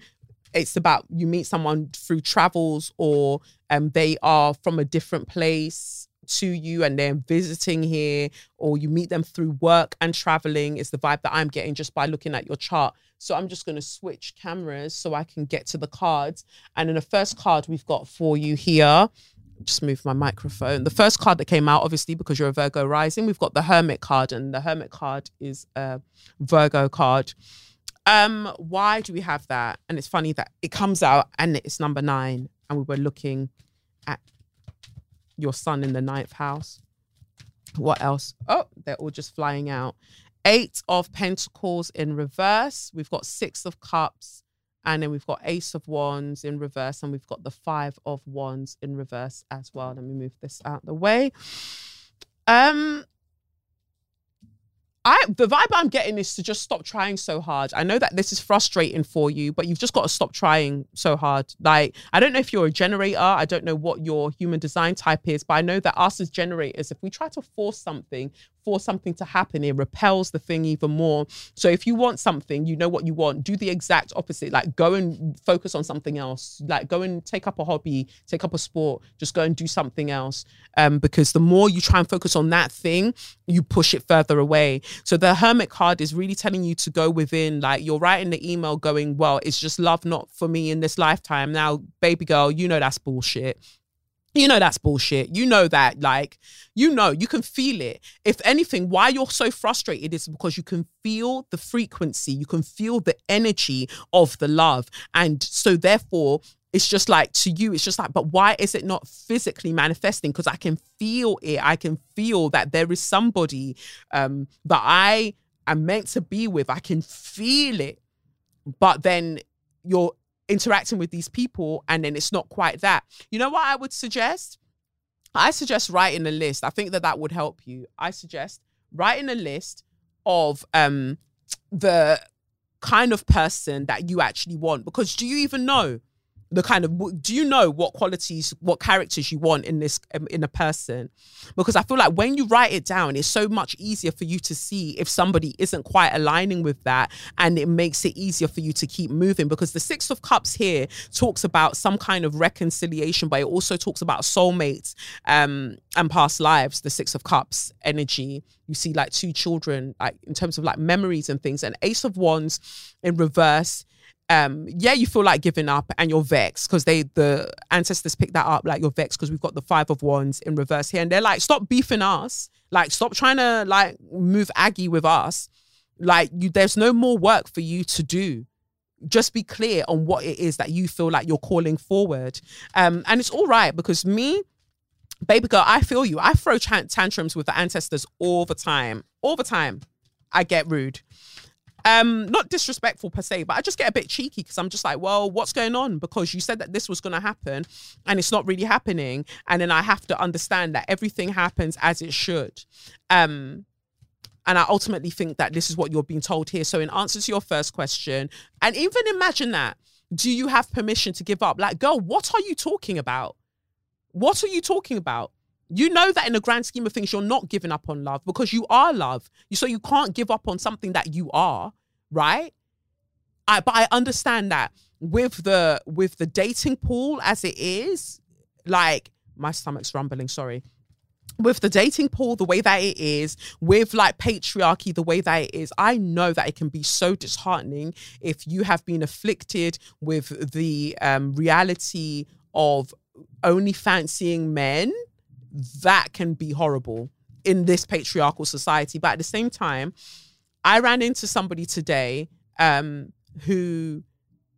it's about you meet someone through travels or um, they are from a different place to you and they're visiting here or you meet them through work and traveling is the vibe that I'm getting just by looking at your chart. So I'm just going to switch cameras so I can get to the cards. And in the first card we've got for you here, just move my microphone. The first card that came out, obviously, because you're a Virgo rising, we've got the Hermit card, and the Hermit card is a Virgo card. Um, why do we have that? And it's funny that it comes out and it's number nine, and we were looking at your sun in the ninth house. What else? Oh, they're all just flying out. Eight of Pentacles in reverse. We've got Six of Cups. And then we've got Ace of Wands in reverse. And we've got the Five of Wands in reverse as well. Let me move this out the way. Um, I the vibe I'm getting is to just stop trying so hard. I know that this is frustrating for you, but you've just got to stop trying so hard. Like, I don't know if you're a generator, I don't know what your human design type is, but I know that us as generators, if we try to force something, for something to happen, it repels the thing even more. So if you want something, you know what you want, do the exact opposite. Like go and focus on something else. Like go and take up a hobby, take up a sport, just go and do something else. Um, because the more you try and focus on that thing, you push it further away. So the hermit card is really telling you to go within, like you're writing the email going, well, it's just love not for me in this lifetime. Now, baby girl, you know that's bullshit you know that's bullshit. You know that, like, you know, you can feel it. If anything, why you're so frustrated is because you can feel the frequency, you can feel the energy of the love. And so, therefore, it's just like to you, it's just like, but why is it not physically manifesting? Because I can feel it. I can feel that there is somebody um, that I am meant to be with. I can feel it. But then you're interacting with these people and then it's not quite that. You know what I would suggest? I suggest writing a list. I think that that would help you. I suggest writing a list of um the kind of person that you actually want because do you even know the kind of do you know what qualities what characters you want in this um, in a person? Because i feel like when you write it down it's so much easier for you to see if somebody isn't quite aligning with that and it makes it easier for you to keep moving. Because the six of cups here talks about some kind of reconciliation but it also talks about soulmates um and past lives the six of cups energy. You see like two children like in terms of like memories and things. And ace of wands in reverse um yeah you feel like giving up and you're vexed because they the ancestors pick that up like you're vexed because we've got the five of wands in reverse here. And they're like stop beefing us. Like stop trying to like move aggie with us. Like you there's no more work for you to do. Just be clear on what it is that you feel like you're calling forward. Um and it's all right because me baby girl i feel you. I throw tantrums with the ancestors all the time. All the time. I get rude um, not disrespectful per se, but I just get a bit cheeky because I'm just like, well, what's going on? Because you said that this was going to happen and it's not really happening. And then I have to understand that everything happens as it should. Um, and I ultimately think that this is what you're being told here. So, in answer to your first question, and even imagine that, do you have permission to give up? Like, girl, what are you talking about? What are you talking about? You know that in the grand scheme of things, you're not giving up on love because you are love. So you can't give up on something that you are, right? I, but I understand that with the with the dating pool as it is, like my stomach's rumbling. Sorry. With the dating pool, the way that it is, with like patriarchy, the way that it is, I know that it can be so disheartening if you have been afflicted with the um, reality of only fancying men that can be horrible in this patriarchal society. But at the same time, I ran into somebody today um, who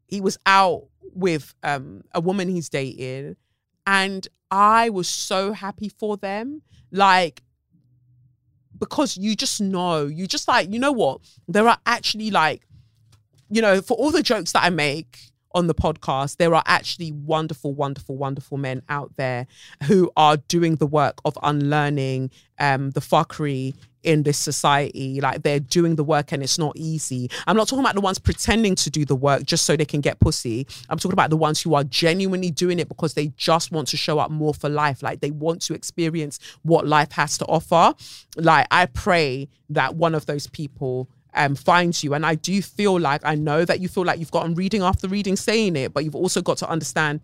he was out with um, a woman he's dating, and I was so happy for them. Like, because you just know, you just like, you know what? There are actually like, you know, for all the jokes that I make, on the podcast, there are actually wonderful, wonderful, wonderful men out there who are doing the work of unlearning um, the fuckery in this society. Like they're doing the work and it's not easy. I'm not talking about the ones pretending to do the work just so they can get pussy. I'm talking about the ones who are genuinely doing it because they just want to show up more for life. Like they want to experience what life has to offer. Like I pray that one of those people um, finds you. And I do feel like I know that you feel like you've gotten reading after reading saying it, but you've also got to understand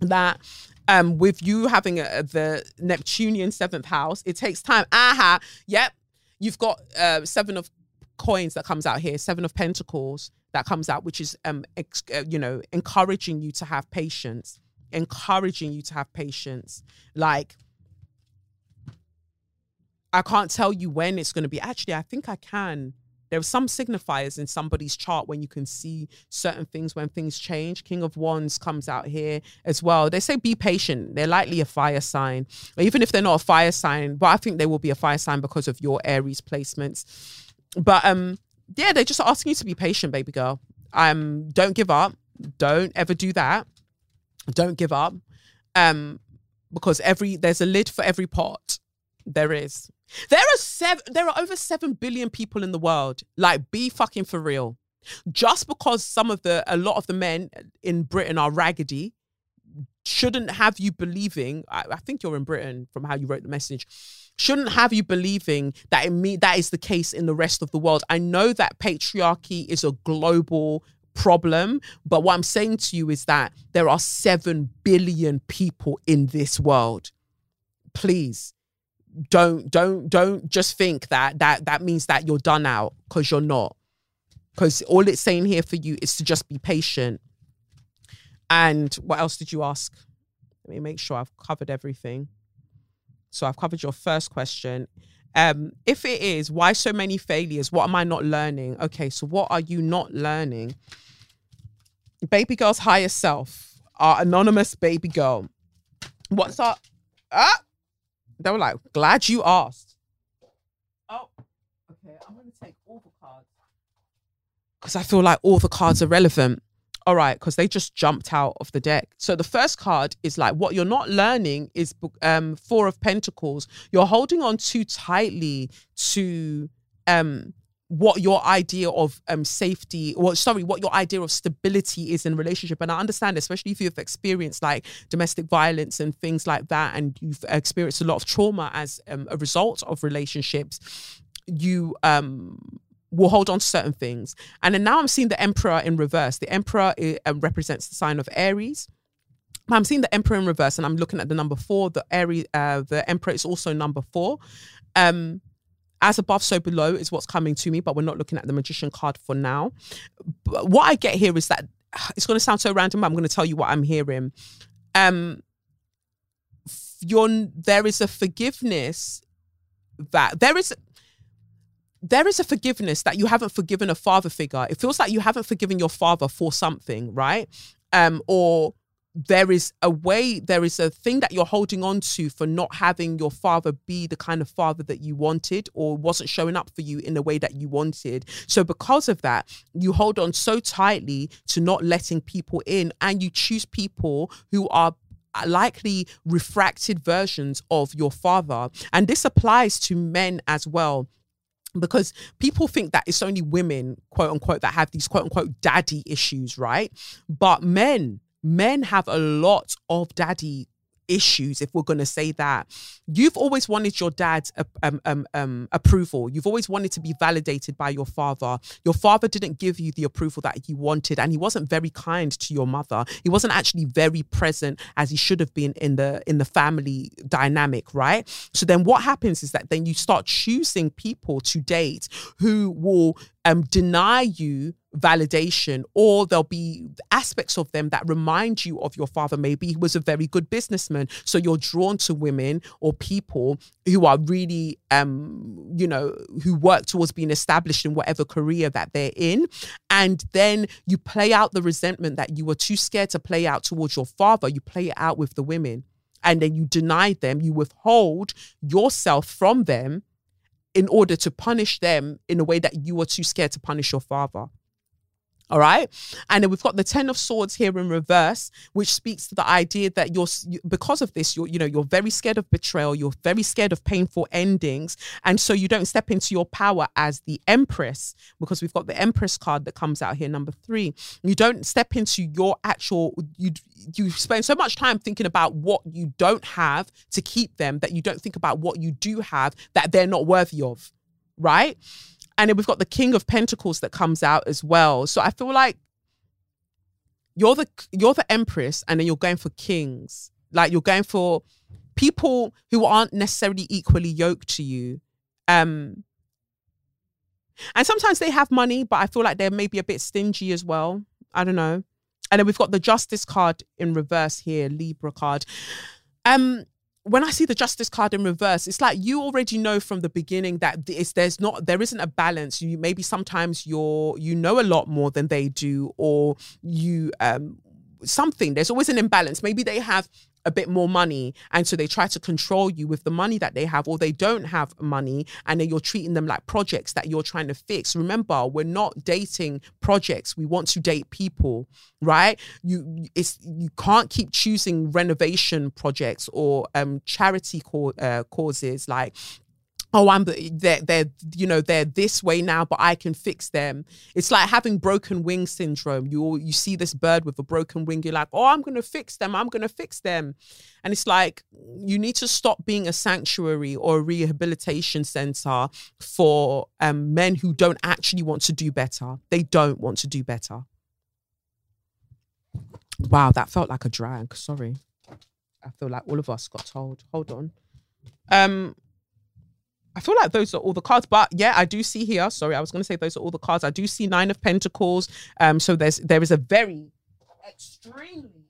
that um, with you having a, the Neptunian seventh house, it takes time. Aha, yep. You've got uh, seven of coins that comes out here, seven of pentacles that comes out, which is um, ex- uh, you know, encouraging you to have patience, encouraging you to have patience. Like, I can't tell you when it's going to be. Actually, I think I can there are some signifiers in somebody's chart when you can see certain things when things change. King of Wands comes out here as well. They say be patient. They're likely a fire sign, or even if they're not a fire sign. But I think they will be a fire sign because of your Aries placements. But um, yeah, they're just asking you to be patient, baby girl. Um, don't give up. Don't ever do that. Don't give up. Um, because every there's a lid for every pot. There is. There are seven. There are over seven billion people in the world. Like, be fucking for real. Just because some of the, a lot of the men in Britain are raggedy, shouldn't have you believing. I, I think you're in Britain from how you wrote the message. Shouldn't have you believing that it me that is the case in the rest of the world. I know that patriarchy is a global problem, but what I'm saying to you is that there are seven billion people in this world. Please don't don't don't just think that that that means that you're done out because you're not. Because all it's saying here for you is to just be patient. And what else did you ask? Let me make sure i've covered everything. So i've covered your first question. Um if it is why so many failures? What am i not learning? Okay so what are you not learning? Baby girl's higher self our anonymous baby girl. What's up? Ah they were like, glad you asked. Oh, okay. I'm going to take all the cards because I feel like all the cards are relevant. All right, because they just jumped out of the deck. So the first card is like what you're not learning is um Four of Pentacles. You're holding on too tightly to um what your idea of um safety or sorry what your idea of stability is in relationship and i understand especially if you've experienced like domestic violence and things like that and you've experienced a lot of trauma as um, a result of relationships you um will hold on to certain things and then now i'm seeing the emperor in reverse the emperor uh, represents the sign of aries I'm seeing the Emperor in reverse, and I'm looking at the number four. The Aries, uh, the Emperor is also number four. Um, as above, so below is what's coming to me, but we're not looking at the magician card for now. But what I get here is that *sighs* it's going to sound so random, but I'm going to tell you what I'm hearing. Um, you're, there is a forgiveness that there is there is a forgiveness that you haven't forgiven a father figure. It feels like you haven't forgiven your father for something, right? Um, or there is a way, there is a thing that you're holding on to for not having your father be the kind of father that you wanted or wasn't showing up for you in the way that you wanted. So, because of that, you hold on so tightly to not letting people in and you choose people who are likely refracted versions of your father. And this applies to men as well because people think that it's only women, quote unquote, that have these quote unquote daddy issues, right? But men men have a lot of daddy issues if we're going to say that. You've always wanted your dad's um, um, um, approval. You've always wanted to be validated by your father. Your father didn't give you the approval that you wanted and he wasn't very kind to your mother. He wasn't actually very present as he should have been in the in the family dynamic right? So then what happens is that then you start choosing people to date who will um, deny you validation or there'll be aspects of them that remind you of your father. Maybe he was a very good businessman. So you're drawn to women or people who are really um you know who work towards being established in whatever career that they're in. And then you play out the resentment that you were too scared to play out towards your father. You play it out with the women. And then you deny them. You withhold yourself from them in order to punish them in a way that you were too scared to punish your father. All right. And then we've got the 10 of swords here in reverse, which speaks to the idea that you're, because of this, you're, you know, you're very scared of betrayal. You're very scared of painful endings. And so you don't step into your power as the empress, because we've got the empress card that comes out here, number three. You don't step into your actual, you, you spend so much time thinking about what you don't have to keep them that you don't think about what you do have that they're not worthy of. Right and then we've got the King of Pentacles that comes out as well. So I feel like you're the you're the Empress, and then you're going for kings. Like you're going for people who aren't necessarily equally yoked to you. Um, and sometimes they have money, but I feel like they're maybe a bit stingy as well. I don't know. And then we've got the Justice card in reverse here, Libra card. Um, when I see the justice card in reverse, it's like you already know from the beginning that it's, there's not there isn't a balance. You maybe sometimes you're you know a lot more than they do, or you um something. There's always an imbalance. Maybe they have a bit more money and so they try to control you with the money that they have or they don't have money and then you're treating them like projects that you're trying to fix. Remember we're not dating projects. We want to date people right? You it's you can't keep choosing renovation projects or um charity co- uh, causes like oh i'm the- they're, they're you know they're this way now but i can fix them. It's like having broken wing syndrome. You you see this bird with a broken wing you're like oh i'm gonna fix them i'm gonna fix them. And it's like you need to stop being a sanctuary or a rehabilitation center for um, men who don't actually want to do better. They don't want to do better. Wow that felt like a drag. Sorry. I feel like all of us got told. Hold on. Um I feel like those are all the cards, but yeah, I do see here. Sorry, I was going to say those are all the cards. I do see nine of Pentacles. Um, so there's there is a very extremely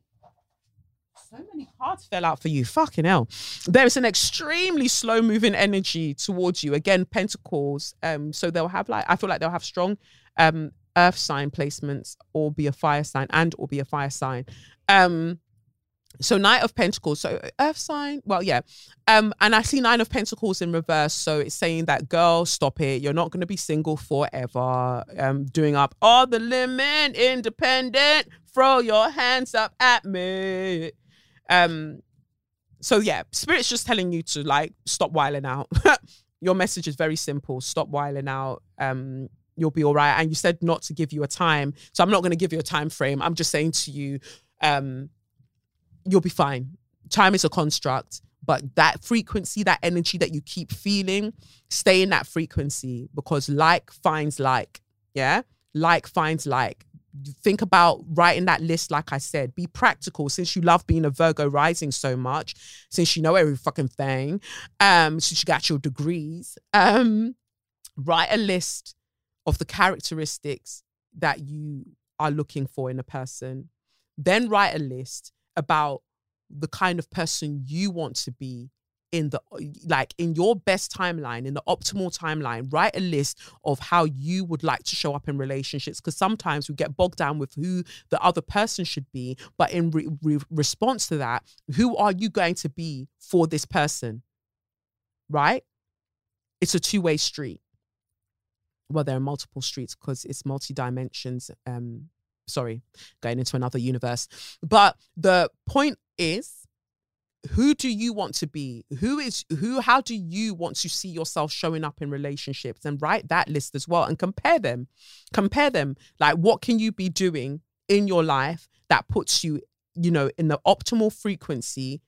so many cards fell out for you. Fucking hell, there is an extremely slow moving energy towards you. Again, Pentacles. Um, so they'll have like I feel like they'll have strong um Earth sign placements, or be a fire sign, and or be a fire sign. Um, so Knight of Pentacles, so Earth sign. Well, yeah. Um, and I see Nine of Pentacles in reverse. So it's saying that girl, stop it. You're not gonna be single forever. Um, doing up all the limit, independent. Throw your hands up at me. Um, so yeah, spirit's just telling you to like stop whiling out. *laughs* Your message is very simple. Stop whiling out. Um, you'll be all right. And you said not to give you a time. So I'm not gonna give you a time frame. I'm just saying to you, um, you'll be fine. Time is a construct, but that frequency, that energy that you keep feeling, stay in that frequency because like finds like. Yeah. Like finds like. Think about writing that list, like I said. Be practical since you love being a Virgo rising so much, since you know every fucking thing, um, since you got your degrees. Um, write a list of the characteristics that you are looking for in a person. Then write a list about the kind of person you want to be in the like in your best timeline in the optimal timeline write a list of how you would like to show up in relationships because sometimes we get bogged down with who the other person should be but in re- re- response to that who are you going to be for this person? Right? It's a two-way street. Well there are multiple streets because it's multi-dimensions um sorry going into another universe. But the point is who do you want to be? Who is who how do you want to see yourself showing up in relationships? And write that list as well and compare them. Compare them. Like what can you be doing in your life that puts you you know in the optimal frequency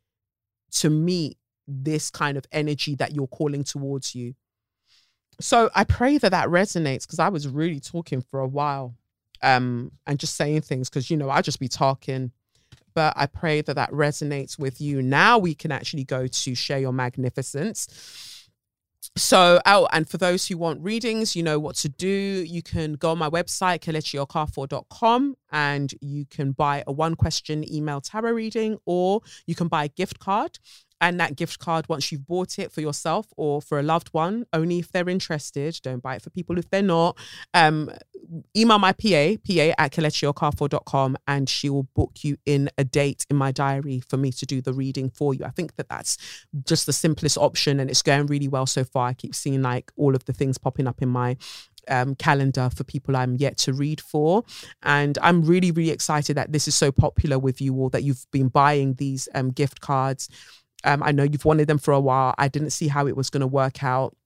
to meet this kind of energy that you're calling towards you? So i pray that that resonates because i was really talking for a while um and just saying things because you know i just be talking but I pray that that resonates with you. Now we can actually go to share your magnificence. So, oh, and for those who want readings, you know what to do. You can go on my website, kelechiokafor.com, and you can buy a one question email tarot reading, or you can buy a gift card. And that gift card, once you've bought it for yourself or for a loved one, only if they're interested, don't buy it for people if they're not. Um, email my PA, PA at kelechiokafor.com, and she will book you in a date in my diary for me to do the reading for you. I think that that's just the simplest option and it's going really well so far. I keep seeing like all of the things popping up in my um, calendar for people I'm yet to read for. And I'm really, really excited that this is so popular with you all, that you've been buying these um, gift cards. Um, I know you've wanted them for a while. I didn't see how it was going to work out.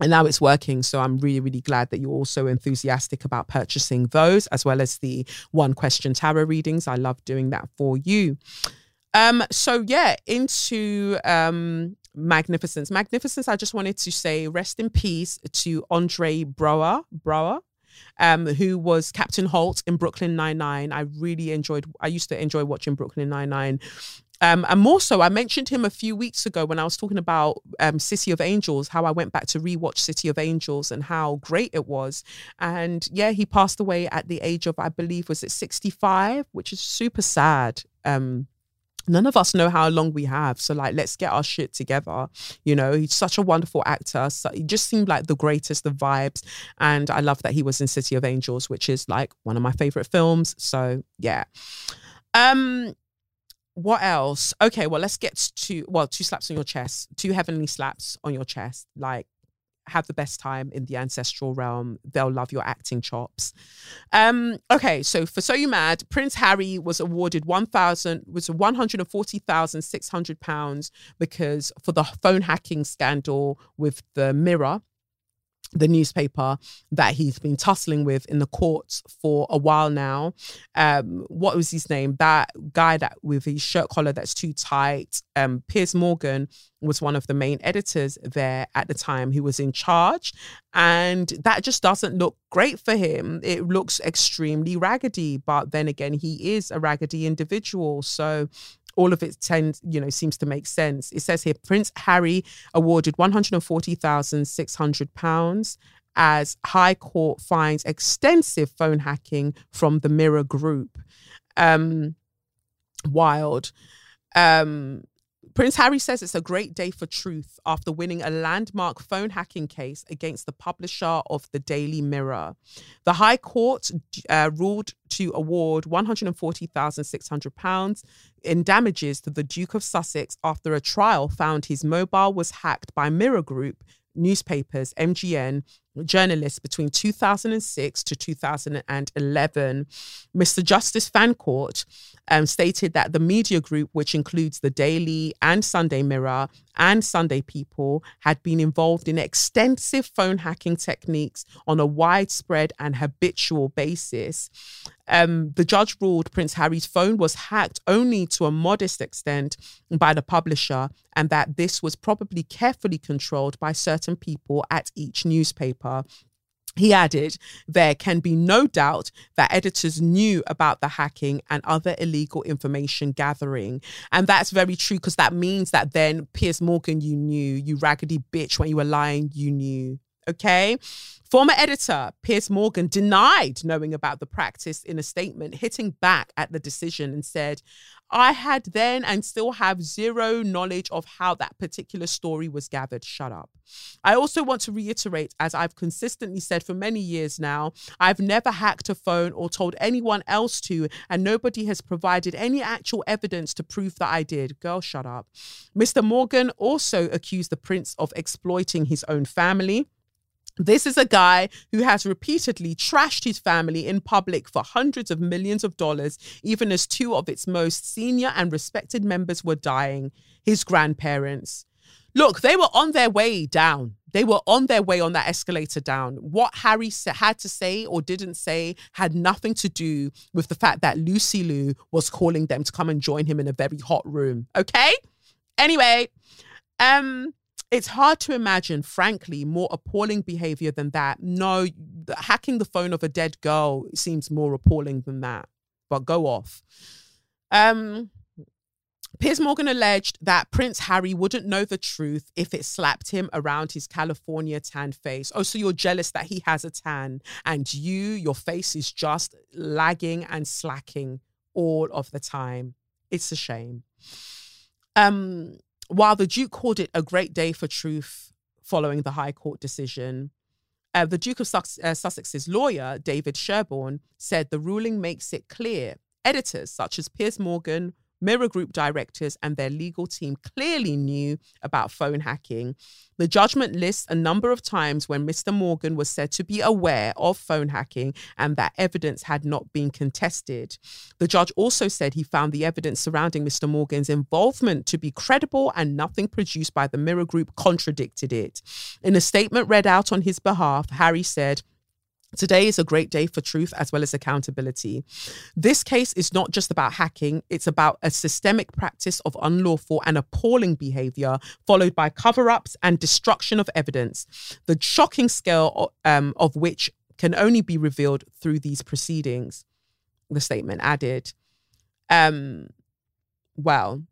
And now it's working. So I'm really, really glad that you're also enthusiastic about purchasing those, as well as the one question tarot readings. I love doing that for you. Um, so yeah, into um magnificence. Magnificence, I just wanted to say rest in peace to Andre Braugher, Braugher. Um, who was Captain Holt in Brooklyn Nine Nine? I really enjoyed. I used to enjoy watching Brooklyn Nine Nine, um, and more so, I mentioned him a few weeks ago when I was talking about um, City of Angels, how I went back to rewatch City of Angels and how great it was. And yeah, he passed away at the age of, I believe, was it 65, which is super sad. Um, none of us know how long we have. So, like, let's get our shit together. You know, he's such a wonderful actor. So he just seemed like the greatest of vibes. And I love that he was in City of Angels, which is like one of my favorite films. So, yeah. Um, what else? Okay, well, let's get to well, two slaps on your chest, two heavenly slaps on your chest. Like, have the best time in the ancestral realm. They'll love your acting chops. Um, okay, so for So You Mad, Prince Harry was awarded one thousand was one hundred and forty thousand six hundred pounds because for the phone hacking scandal with the Mirror the newspaper that he's been tussling with in the courts for a while now. Um, what was his name? That guy that with his shirt collar that's too tight. Um, Piers Morgan was one of the main editors there at the time who was in charge. And that just doesn't look great for him. It looks extremely raggedy, but then again, he is a raggedy individual. So all of it tends, you know, seems to make sense. It says here Prince Harry awarded £140,600 as High Court finds extensive phone hacking from the Mirror Group. Um, wild. Um, Prince Harry says it's a great day for truth after winning a landmark phone hacking case against the publisher of the Daily Mirror. The High Court uh, ruled to award £140,600 in damages to the Duke of Sussex after a trial found his mobile was hacked by Mirror Group newspapers, MGN, journalists between 2006 to 2011. Mr. Justice Fancourt um, stated that the media group, which includes the Daily and Sunday Mirror and Sunday People, had been involved in extensive phone hacking techniques on a widespread and habitual basis. Um, the judge ruled Prince Harry's phone was hacked only to a modest extent by the publisher, and that this was probably carefully controlled by certain people at each newspaper. He added, there can be no doubt that editors knew about the hacking and other illegal information gathering. And that's very true because that means that then Piers Morgan, you knew, you raggedy bitch, when you were lying, you knew. Okay. Former editor Piers Morgan denied knowing about the practice in a statement, hitting back at the decision and said, I had then and still have zero knowledge of how that particular story was gathered. Shut up. I also want to reiterate, as I've consistently said for many years now, I've never hacked a phone or told anyone else to, and nobody has provided any actual evidence to prove that I did. Girl, shut up. Mr. Morgan also accused the prince of exploiting his own family this is a guy who has repeatedly trashed his family in public for hundreds of millions of dollars, even as two of its most senior and respected members were dying, his grandparents. Look, they were on their way down. They were on their way on that escalator down. What Harry had to say or didn't say had nothing to do with the fact that Lucifer was calling them to come and join him in a very hot room. Okay? Anyway, um, it's hard to imagine, frankly, more appalling behavior than that. No, hacking the phone of a dead girl seems more appalling than that. But go off. Um, Piers Morgan alleged that Prince Harry wouldn't know the truth if it slapped him around his California tan face. Oh, so you're jealous that he has a tan and you, your face is just lagging and slacking all of the time. It's a shame. Um, while the Duke called it a great day for truth following the High Court decision, uh, the Duke of Sus- uh, Sussex's lawyer, David Sherborne, said the ruling makes it clear editors such as Piers Morgan, Mirror Group directors and their legal team clearly knew about phone hacking. The judgment lists a number of times when Mr. Morgan was said to be aware of phone hacking and that evidence had not been contested. The judge also said he found the evidence surrounding Mr. Morgan's involvement to be credible and nothing produced by the Mirror Group contradicted it. In a statement read out on his behalf, Harry said, Today is a great day for truth as well as accountability. This case is not just about hacking, it's about a systemic practice of unlawful and appalling behavior, followed by cover ups and destruction of evidence, the shocking scale um, of which can only be revealed through these proceedings. The statement added. Um, well,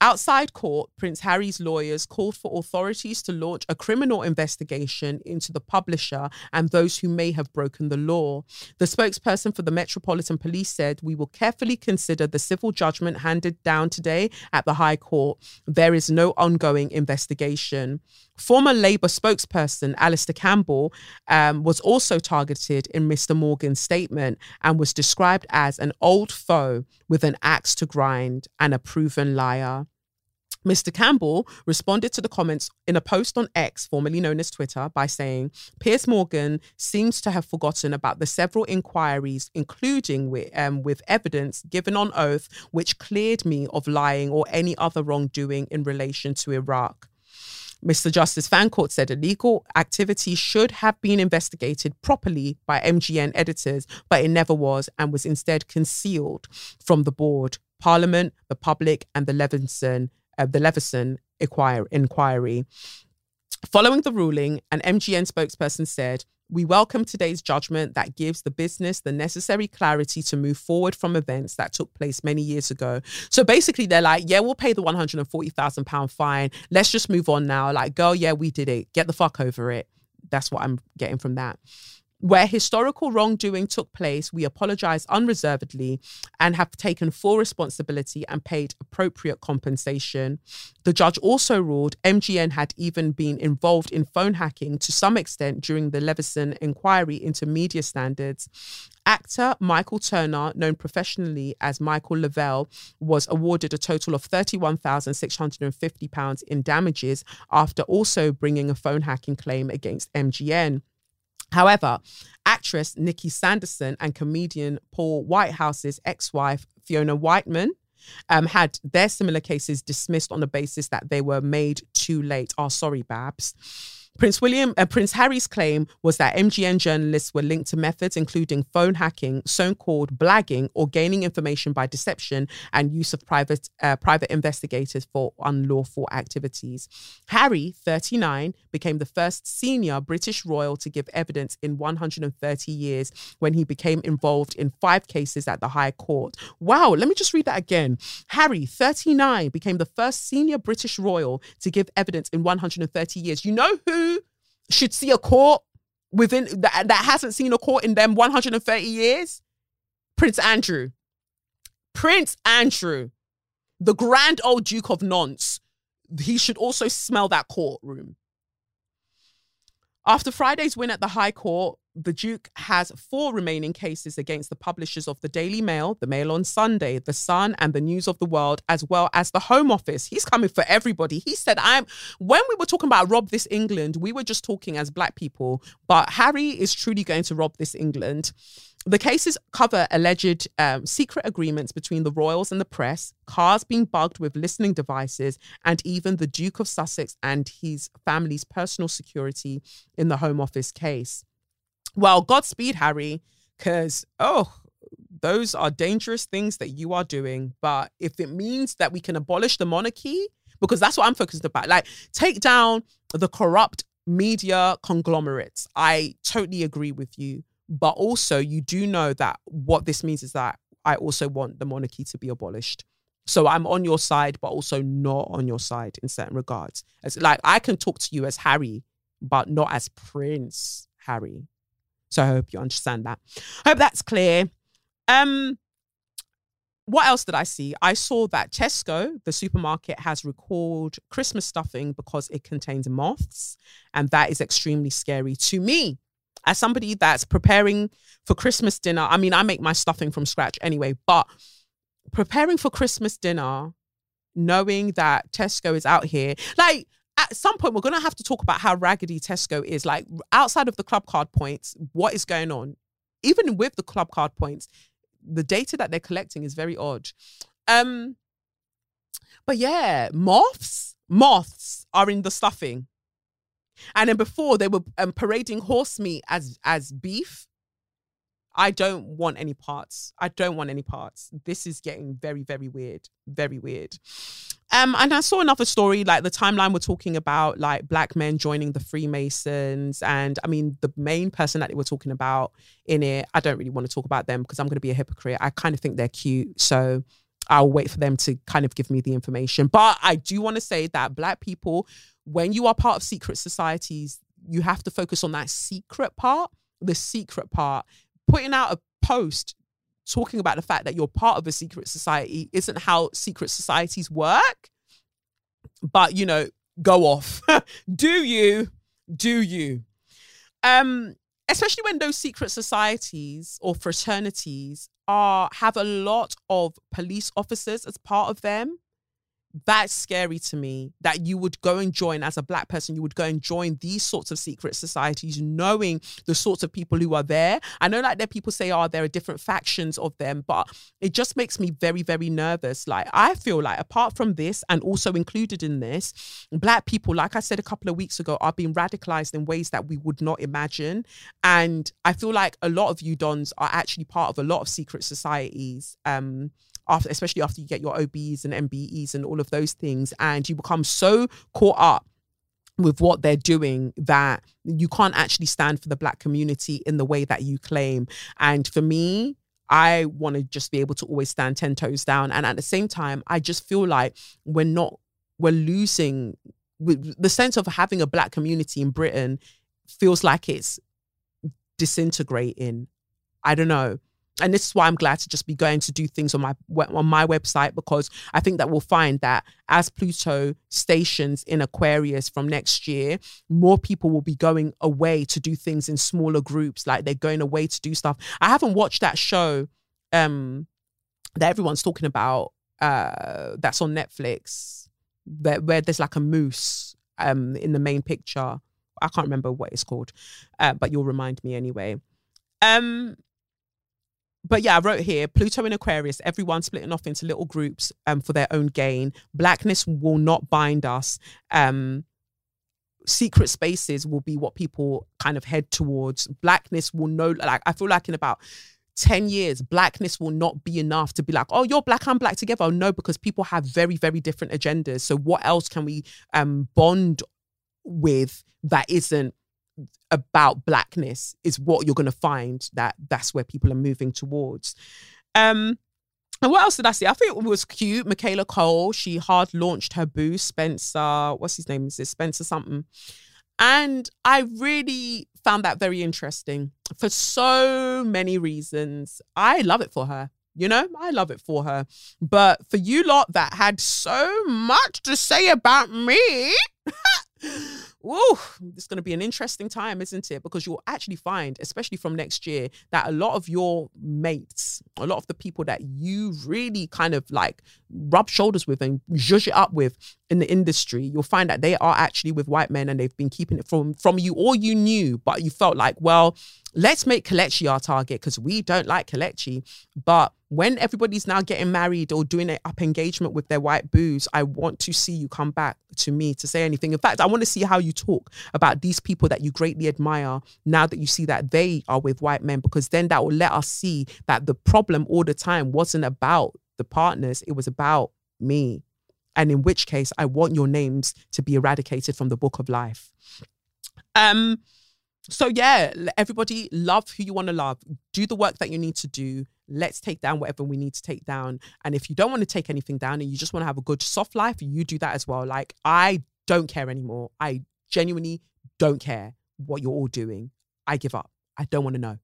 Outside court, Prince Harry's lawyers called for authorities to launch a criminal investigation into the publisher and those who may have broken the law. The spokesperson for the Metropolitan Police said, We will carefully consider the civil judgment handed down today at the High Court. There is no ongoing investigation. Former Labour spokesperson Alastair Campbell um, was also targeted in Mr. Morgan's statement and was described as an old foe with an axe to grind and a proven liar. Mr. Campbell responded to the comments in a post on X, formerly known as Twitter, by saying Piers Morgan seems to have forgotten about the several inquiries, including with, um, with evidence given on oath, which cleared me of lying or any other wrongdoing in relation to Iraq. Mr. Justice Fancourt said illegal activity should have been investigated properly by MGN editors, but it never was and was instead concealed from the board, Parliament, the public, and the Leveson uh, the Leveson inquiry. Following the ruling, an MGN spokesperson said, we welcome today's judgment that gives the business the necessary clarity to move forward from events that took place many years ago. So basically, they're like, yeah, we'll pay the £140,000 fine. Let's just move on now. Like, girl, yeah, we did it. Get the fuck over it. That's what I'm getting from that. Where historical wrongdoing took place, we apologize unreservedly and have taken full responsibility and paid appropriate compensation. The judge also ruled MGN had even been involved in phone hacking to some extent during the Leveson inquiry into media standards. Actor Michael Turner, known professionally as Michael Le Vell, was awarded a total of £31,650 in damages after also bringing a phone hacking claim against MGN. However, actress Nikki Sanderson and comedian Paul Whitehouse's ex wife, Fiona Wightman, um, had their similar cases dismissed on the basis that they were made too late. Oh, sorry, Babs. Prince William, uh, Prince Harry's claim was that MGN journalists were linked to methods including phone hacking, so-called blagging, or gaining information by deception and use of private uh, private investigators for unlawful activities. Harry, 39, became the first senior British royal to give evidence in 130 years when he became involved in five cases at the High Court. Wow, let me just read that again. Harry, 39, became the first senior British royal to give evidence in 130 years. You know who? Should see a court within that, that hasn't seen a court in them 130 years? Prince Andrew. Prince Andrew, the grand old Duke of Nonce, he should also smell that courtroom. After Friday's win at the High Court, the Duke has four remaining cases against the publishers of the Daily Mail, the Mail on Sunday, the Sun, and the News of the World, as well as the Home Office. He's coming for everybody. He said, I'm when we were talking about rob this England, we were just talking as black people, but Harry is truly going to rob this England. The cases cover alleged um, secret agreements between the royals and the press, cars being bugged with listening devices, and even the Duke of Sussex and his family's personal security in the Home Office case. Well, Godspeed, Harry, because, oh, those are dangerous things that you are doing. But if it means that we can abolish the monarchy, because that's what I'm focused about, like take down the corrupt media conglomerates. I totally agree with you. But also, you do know that what this means is that I also want the monarchy to be abolished. So I'm on your side, but also not on your side in certain regards. It's like I can talk to you as Harry, but not as Prince Harry. So I hope you understand that. I hope that's clear. Um, what else did I see? I saw that Tesco, the supermarket, has recalled Christmas stuffing because it contains moths, and that is extremely scary to me as somebody that's preparing for Christmas dinner, I mean, I make my stuffing from scratch anyway, but preparing for Christmas dinner, knowing that Tesco is out here, like at some point, we're going to have to talk about how raggedy Tesco is. Like outside of the club card points, what is going on? Even with the club card points, the data that they're collecting is very odd. Um, but yeah, moths, moths are in the stuffing. And then before they were um, parading horse meat as as beef. I don't want any parts. I don't want any parts. This is getting very, very weird. Very weird. Um, and I saw another story, like the timeline we're talking about, like black men joining the Freemasons. And I mean, the main person that they were talking about in it, I don't really want to talk about them because I'm going to be a hypocrite. I kind of think they're cute. So I'll wait for them to kind of give me the information. But I do want to say that black people when you are part of secret societies, you have to focus on that secret part, the secret part. Putting out a post talking about the fact that you're part of a secret society isn't how secret societies work. But, you know, go off. *laughs* do you? Do you? Um, especially when those secret societies or fraternities are have a lot of police officers as part of them that's scary to me that you would go and join as a black person you would go and join these sorts of secret societies knowing the sorts of people who are there. I know like there people say oh there are different factions of them but it just makes me very very nervous. Like i feel like apart from this and also included in this black people like i said a couple of weeks ago are being radicalized in ways that we would not imagine. And i feel like a lot of you dons are actually part of a lot of secret societies um after especially after you get your OBs and MBEs and all of those things and you become so caught up with what they're doing that you can't actually stand for the black community in the way that you claim. And for me I want to just be able to always stand 10 toes down. And at the same time I just feel like we're not we're losing the sense of having a black community in Britain feels like it's disintegrating. I don't know and this is why I'm glad to just be going to do things on my on my website because I think that we'll find that as Pluto stations in Aquarius from next year, more people will be going away to do things in smaller groups, like they're going away to do stuff. I haven't watched that show um, that everyone's talking about. Uh, that's on Netflix, where, where there's like a moose um, in the main picture. I can't remember what it's called, uh, but you'll remind me anyway. Um, but yeah, I wrote here Pluto in Aquarius, everyone splitting off into little groups um, for their own gain. Blackness will not bind us. Um, secret spaces will be what people kind of head towards. Blackness will know, like, I feel like in about 10 years, blackness will not be enough to be like, oh, you're black, I'm black together. No, because people have very, very different agendas. So, what else can we um, bond with that isn't about blackness is what you're going to find that that's where people are moving towards. Um, and what else did I see? I think it was cute. Michaela Coel, she hard launched her boo, Spencer, what's his name? Is this Spencer something? And I really found that very interesting for so many reasons. I love it for her. You know, I love it for her. But for you lot that had so much to say about me, *laughs* Woo, it's going to be an interesting time, isn't it? Because you'll actually find, especially from next year, that a lot of your mates, a lot of the people that you really kind of like rub shoulders with and zhuzh it up with in the industry, you'll find that they are actually with white men and they've been keeping it from from you or you knew, but you felt like, well, let's make Kelechi our target because we don't like Kelechi. But when everybody's now getting married or doing an up engagement with their white boos, I want to see you come back to me to say anything. In fact, I want to see how you talk about these people that you greatly admire now that you see that they are with white men, because then that will let us see that the problem all the time wasn't about the partners, it was about me. And in which case, I want your names to be eradicated from the book of life. Um, so yeah, everybody love who you want to love. Do the work that you need to do. Let's take down whatever we need to take down. And if you don't want to take anything down and you just want to have a good soft life, you do that as well. Like I don't care anymore. I genuinely don't care what you're all doing. I give up. I don't want to know.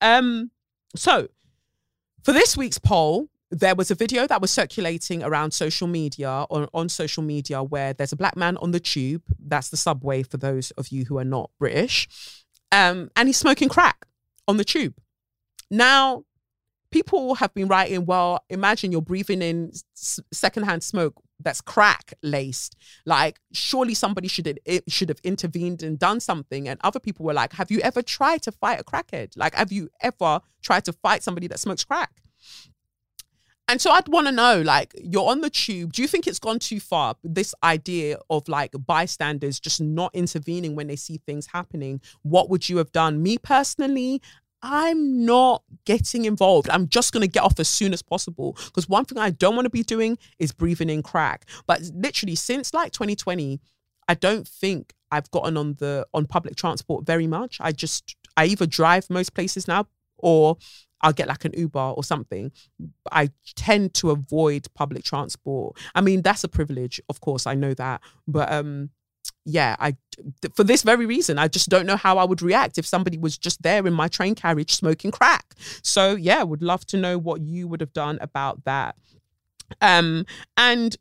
Um so for this week's poll, there was a video that was circulating around social media or on social media where there's a black man on the tube. That's the subway for those of you who are not british. Um, and he's smoking crack on the tube. Now people have been writing well imagine you're breathing in s- secondhand smoke that's crack laced. Like surely somebody should have, should have intervened and done something. And other people were like have you ever tried to fight a crackhead? Like have you ever tried to fight somebody that smokes crack and so I'd want to know, like, you're on the tube. Do you think it's gone too far? This idea of like bystanders just not intervening when they see things happening. What would you have done? Me personally, I'm not getting involved. I'm just going to get off as soon as possible. Because one thing I don't want to be doing is breathing in crack. But literally, since like 2020, I don't think I've gotten on the on public transport very much. I just I either drive most places now or I'll get like an Uber or something. I tend to avoid public transport. I mean, that's a privilege, of course, I know that. But um yeah, I for this very reason, I just don't know how I would react if somebody was just there in my train carriage smoking crack. So yeah, would love to know what you would have done about that. Um and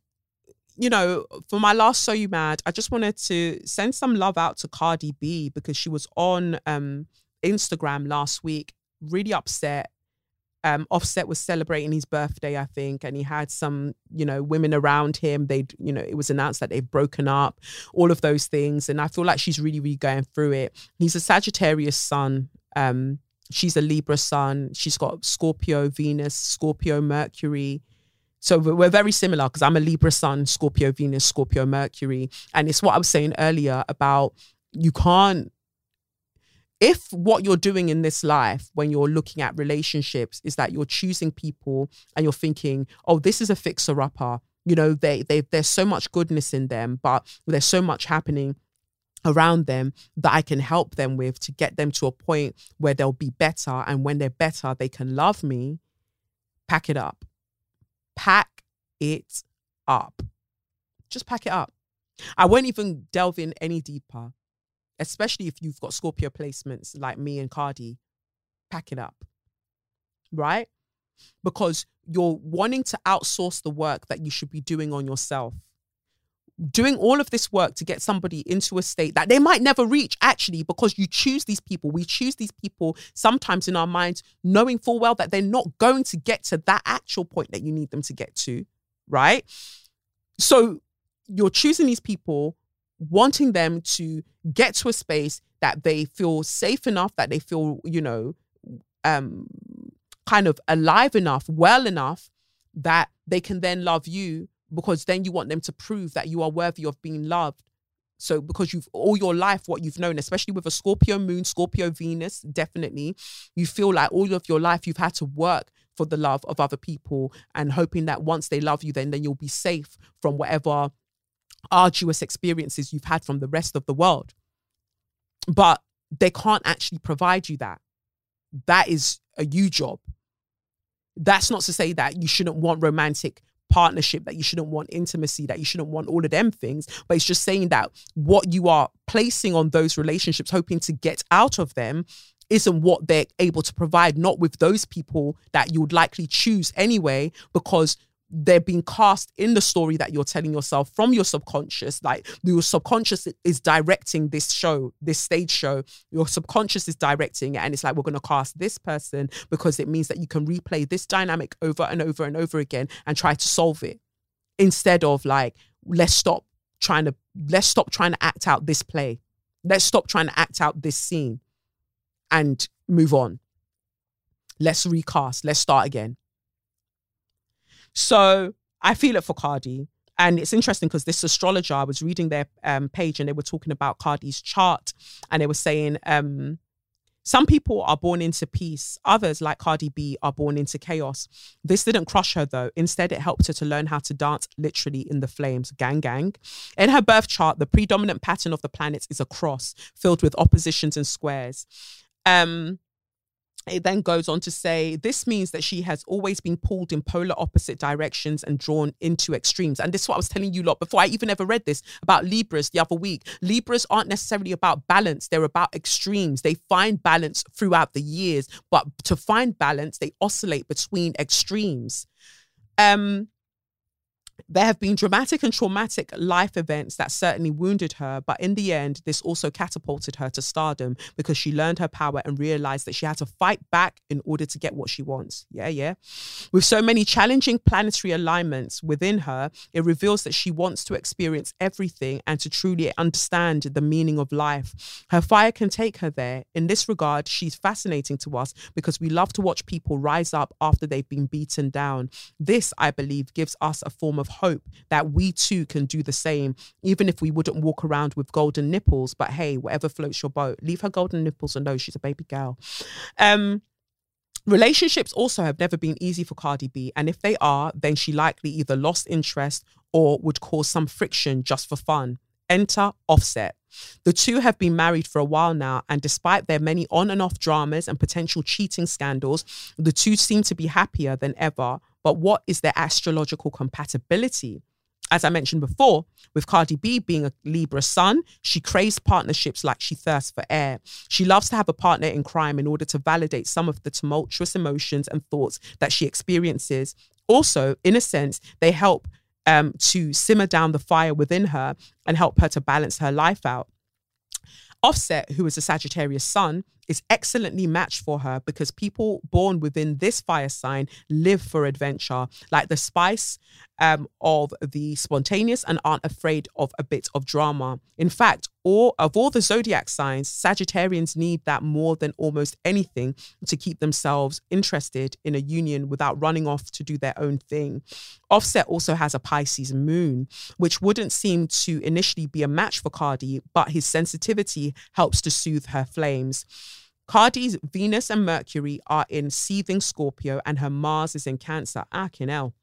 you know, for my last So You Mad, I just wanted to send some love out to Cardi B because she was on um Instagram last week really upset um, Offset was celebrating his birthday, I think, and he had some, you know, women around him. They'd, you know, it was announced that they've broken up, all of those things. And I feel like she's really, really going through it. He's a Sagittarius sun. Um, she's a Libra sun. She's got Scorpio, Venus, Scorpio, Mercury. So we're very similar because I'm a Libra sun, Scorpio, Venus, Scorpio, Mercury. And it's what I was saying earlier about you can't if what you're doing in this life when you're looking at relationships is that you're choosing people and you're thinking oh this is a fixer upper you know they they there's so much goodness in them but there's so much happening around them that I can help them with to get them to a point where they'll be better. And when they're better they can love me. Pack it up. Pack it up. Just pack it up. I won't even delve in any deeper especially if you've got Scorpio placements like me and Cardi, pack it up. Right? Because you're wanting to outsource the work that you should be doing on yourself. Doing all of this work to get somebody into a state that they might never reach, actually, because you choose these people. We choose these people sometimes in our minds, knowing full well that they're not going to get to that actual point that you need them to get to. Right? So you're choosing these people wanting them to get to a space that they feel safe enough, that they feel, you know, um, kind of alive enough, well enough that they can then love you because then you want them to prove that you are worthy of being loved. So because you've all your life what you've known, especially with a Scorpio moon, Scorpio Venus, definitely, you feel like all of your life you've had to work for the love of other people and hoping that once they love you, then then you'll be safe from whatever arduous experiences you've had from the rest of the world. But they can't actually provide you that. That is a you job. That's not to say that you shouldn't want romantic partnership, that you shouldn't want intimacy, that you shouldn't want all of them things. But it's just saying that what you are placing on those relationships, hoping to get out of them, isn't what they're able to provide, not with those people that you would likely choose anyway, because they're being cast in the story that you're telling yourself from your subconscious. Like your subconscious is directing this show, this stage show. Your subconscious is directing it. And it's like, we're going to cast this person because it means that you can replay this dynamic over and over and over again and try to solve it instead of like, let's stop trying to, let's stop trying to act out this play. Let's stop trying to act out this scene and move on. Let's recast. Let's start again. So I feel it for Cardi. And it's interesting because this astrologer, I was reading their um, page and they were talking about Cardi's chart and they were saying um, some people are born into peace. Others, like Cardi B, are born into chaos. This didn't crush her though. Instead, it helped her to learn how to dance literally in the flames. Gang, gang. In her birth chart, the predominant pattern of the planets is a cross filled with oppositions and squares. Um, it then goes on to say this means that she has always been pulled in polar opposite directions and drawn into extremes. And this is what I was telling you lot before I even ever read this about Libras the other week. Libras aren't necessarily about balance, they're about extremes. They find balance throughout the years, but to find balance, they oscillate between extremes. Um, there have been dramatic and traumatic life events that certainly wounded her, but in the end, this also catapulted her to stardom because she learned her power and realized that she had to fight back in order to get what she wants. Yeah, yeah. With so many challenging planetary alignments within her, it reveals that she wants to experience everything and to truly understand the meaning of life. Her fire can take her there. In this regard, she's fascinating to us because we love to watch people rise up after they've been beaten down. This, I believe, gives us a form of hope that we too can do the same, even if we wouldn't walk around with golden nipples. But hey, whatever floats your boat, leave her golden nipples know she's a baby girl. Um, Relationships also have never been easy for Cardi B, and if they are, then she likely either lost interest or would cause some friction just for fun. Enter Offset. The two have been married for a while now, and despite their many on and off dramas and potential cheating scandals, the two seem to be happier than ever. But what is their astrological compatibility? As I mentioned before, with Cardi B being a Libra sun, she craves partnerships like she thirsts for air. She loves to have a partner in crime in order to validate some of the tumultuous emotions and thoughts that she experiences. Also, in a sense, they help um, to simmer down the fire within her and help her to balance her life out. Offset, who is a Sagittarius sun, is excellently matched for her because people born within this fire sign live for adventure, like the spice um, of the spontaneous and aren't afraid of a bit of drama. In fact, all of all the zodiac signs, Sagittarians need that more than almost anything to keep themselves interested in a union without running off to do their own thing. Offset also has a Pisces moon, which wouldn't seem to initially be a match for Cardi, but his sensitivity helps to soothe her flames. Cardi's Venus and Mercury are in seething Scorpio and her Mars is in Cancer. Akinel.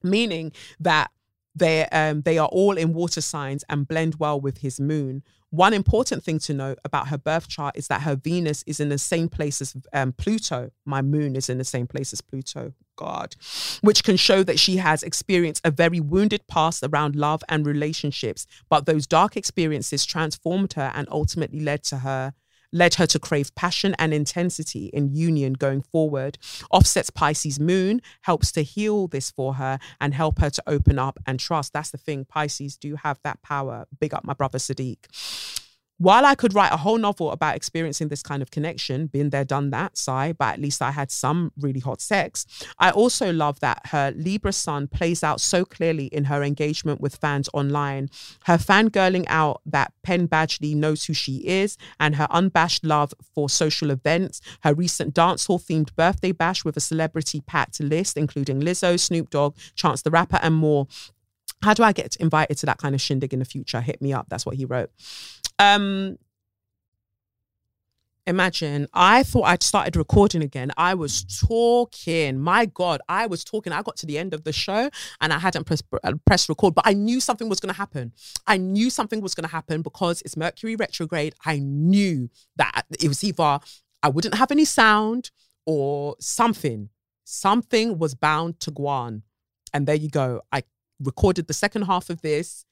Meaning that they um, they are all in water signs and blend well with his moon. One important thing to note about her birth chart is that her Venus is in the same place as um, Pluto. My moon is in the same place as Pluto. God, which can show that she has experienced a very wounded past around love and relationships, but those dark experiences transformed her and ultimately led to her led her to crave passion and intensity in union going forward. Offset's Pisces moon helps to heal this for her and help her to open up and trust. That's the thing. Pisces do have that power. Big up my brother Sadiq. While I could write a whole novel about experiencing this kind of connection, been there, done that, sigh, but at least I had some really hot sex. I also love that her Libra sun plays out so clearly in her engagement with fans online. Her fangirling out that Penn Badgley knows who she is, and her unabashed love for social events, her recent dancehall themed birthday bash with a celebrity packed list, including Lizzo, Snoop Dogg, Chance the Rapper, and more. How do I get invited to that kind of shindig in the future? Hit me up. That's what he wrote. Um, imagine I thought I'd started recording again. I was talking. My God, I was talking. I got to the end of the show and I hadn't pressed uh, press record, but I knew something was going to happen. I knew something was going to happen because it's Mercury retrograde. I knew that it was either I wouldn't have any sound or something. Something was bound to go on. And there you go. I recorded the second half of this,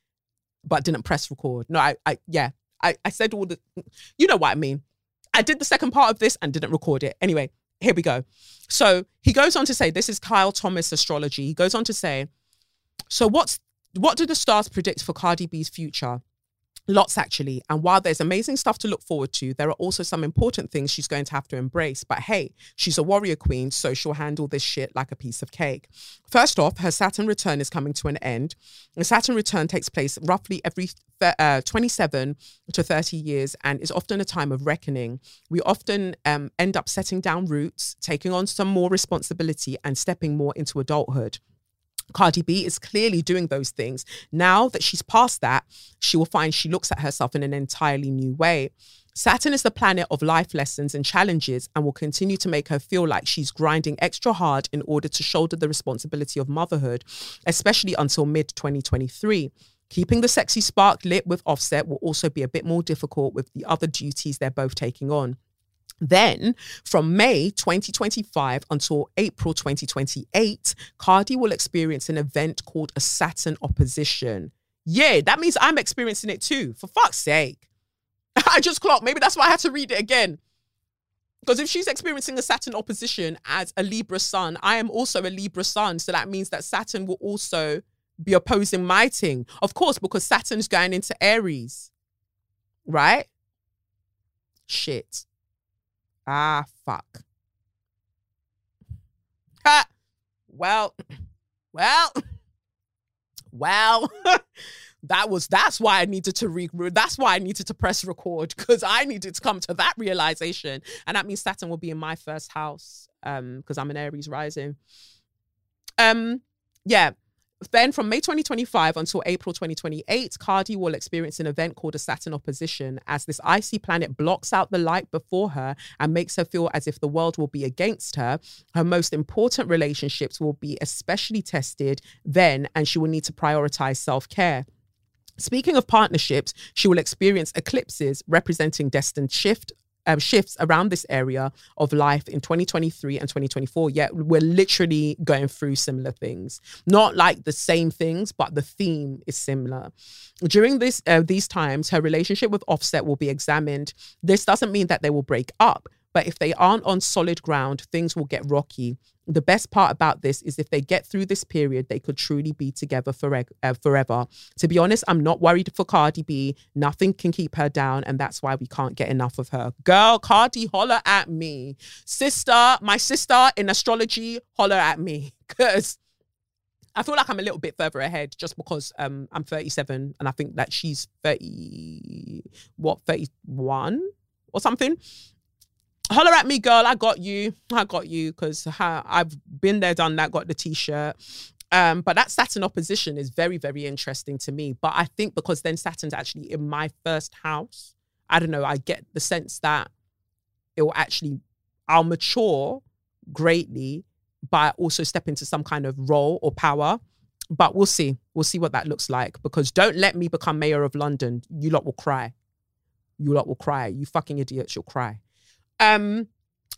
but didn't press record. No, I, I yeah, I, I said all the, you know what I mean. I did the second part of this and didn't record it. Anyway, here we go. So he goes on to say, this is Kyle Thomas astrology. He goes on to say, so what's what do the stars predict for Cardi B's future? Lots actually. And while there's amazing stuff to look forward to, there are also some important things she's going to have to embrace. But hey, she's a warrior queen, so she'll handle this shit like a piece of cake. First off, her Saturn return is coming to an end. The Saturn return takes place roughly every uh, 27 to 30 years and is often a time of reckoning. We often um, end up setting down roots, taking on some more responsibility, and stepping more into adulthood. Cardi B is clearly doing those things. Now that she's past that, she will find she looks at herself in an entirely new way. Saturn is the planet of life lessons and challenges and will continue to make her feel like she's grinding extra hard in order to shoulder the responsibility of motherhood, especially until mid 2023. Keeping the sexy spark lit with Offset will also be a bit more difficult with the other duties they're both taking on. Then, from May 2025 until April 2028, Cardi will experience an event called a Saturn opposition. Yeah, that means I'm experiencing it too. For fuck's sake. *laughs* I just clocked. Maybe that's why I had to read it again. Because if she's experiencing a Saturn opposition as a Libra sun, I am also a Libra sun. So that means that Saturn will also be opposing my thing. Of course, because Saturn's going into Aries. Right? Shit. Ah, fuck. Ha! Well, well, well. that was that's why I needed to re that's why I needed to press record because I needed to come to that realization. And that means Saturn will be in my first house. Um, because I'm an Aries rising. Um, yeah. Then from May 2025 until April 2028, Cardi will experience an event called a Saturn opposition as this icy planet blocks out the light before her and makes her feel as if the world will be against her. Her most important relationships will be especially tested then, and she will need to prioritize self care. Speaking of partnerships, she will experience eclipses representing destined shift um, shifts around this area of life in 2023 and 2024. Yet we're literally going through similar things, not like the same things, but the theme is similar. During this uh, these times, her relationship with Offset will be examined. This doesn't mean that they will break up, But if they aren't on solid ground, things will get rocky. The best part about this is if they get through this period, they could truly be together forever. Uh, forever. To be honest, I'm not worried for Cardi B. Nothing can keep her down, and that's why we can't get enough of her. Girl, Cardi, holler at me. Sister, my sister in astrology, holler at me. *laughs* Because I feel like I'm a little bit further ahead just because um, I'm 37 and I think that she's 30, what, 31 or something. Holler at me, girl. I got you. I got you because I've been there, done that, got the t shirt. Um, but that Saturn opposition is very, very interesting to me. But I think because then Saturn's actually in my first house, I don't know, I get the sense that it will actually, I'll mature greatly by also step into some kind of role or power. But we'll see. We'll see what that looks like. Because don't let me become mayor of London. You lot will cry. You lot will cry. You fucking idiots, you'll cry. Um,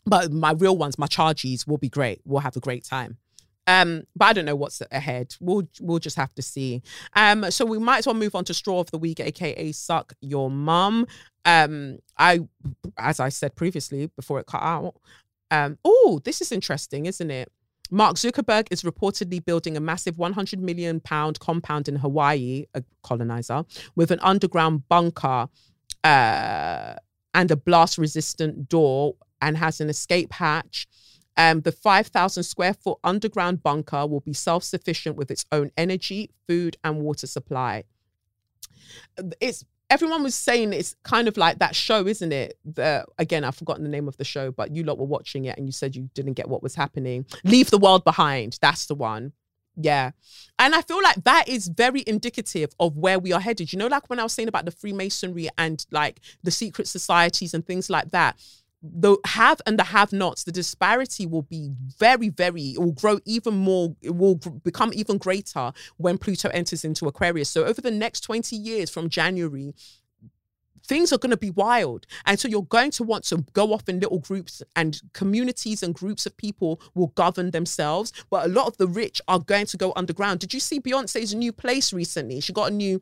but my real ones, my charges, will be great. We'll have a great time. Um, but I don't know what's ahead. We'll we'll just have to see. Um, so we might as well move on to straw of the week, aka suck your mum. Um, I, as I said previously before it cut out, um, oh, this is interesting, isn't it? Mark Zuckerberg is reportedly building a massive 100 million pound compound in Hawaii, a colonizer, with an underground bunker uh, and a blast resistant door and has an escape hatch. Um, the 5,000 square foot underground bunker will be self sufficient with its own energy, food, and water supply. It's everyone was saying it's kind of like that show, isn't it? The again, I've forgotten the name of the show, but you lot were watching it and you said you didn't get what was happening. Leave the world behind. That's the one. Yeah. And I feel like that is very indicative of where we are headed. You know, like when I was saying about the Freemasonry and like the secret societies and things like that the have and the have nots, the disparity will be very, very, it will grow even more, it will become even greater when Pluto enters into Aquarius. So over the next 20 years from January, things are going to be wild. And so you're going to want to go off in little groups and communities and groups of people will govern themselves. But a lot of the rich are going to go underground. Did you see Beyonce's new place recently? She got a new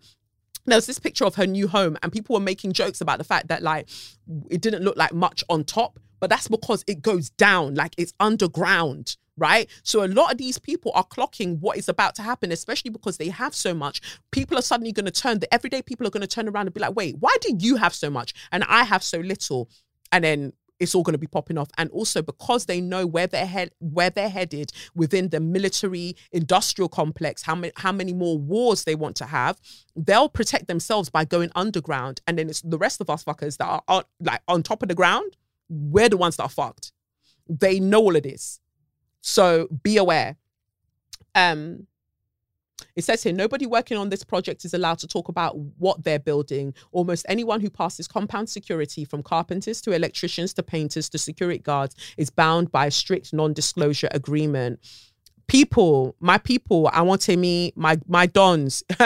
there was this picture of her new home and people were making jokes about the fact that like it didn't look like much on top but that's because it goes down like it's underground right? So a lot of these people are clocking what is about to happen especially because they have so much. People are suddenly going to turn the everyday people are going to turn around and be like wait why do you have so much and i have so little? And then it's all going to be popping off. And also because they know where they're head where they're headed within the military industrial complex how many how many more wars they want to have they'll protect themselves by going underground. And then it's the rest of us fuckers that are, are like on top of the ground we're the ones that are fucked. They know all of this so be aware um it says here nobody working on this project is allowed to talk about what they're building. Almost anyone who passes compound security, from carpenters to electricians to painters to security guards, is bound by a strict non disclosure agreement. People, my people, I want to me, my my dons, *laughs*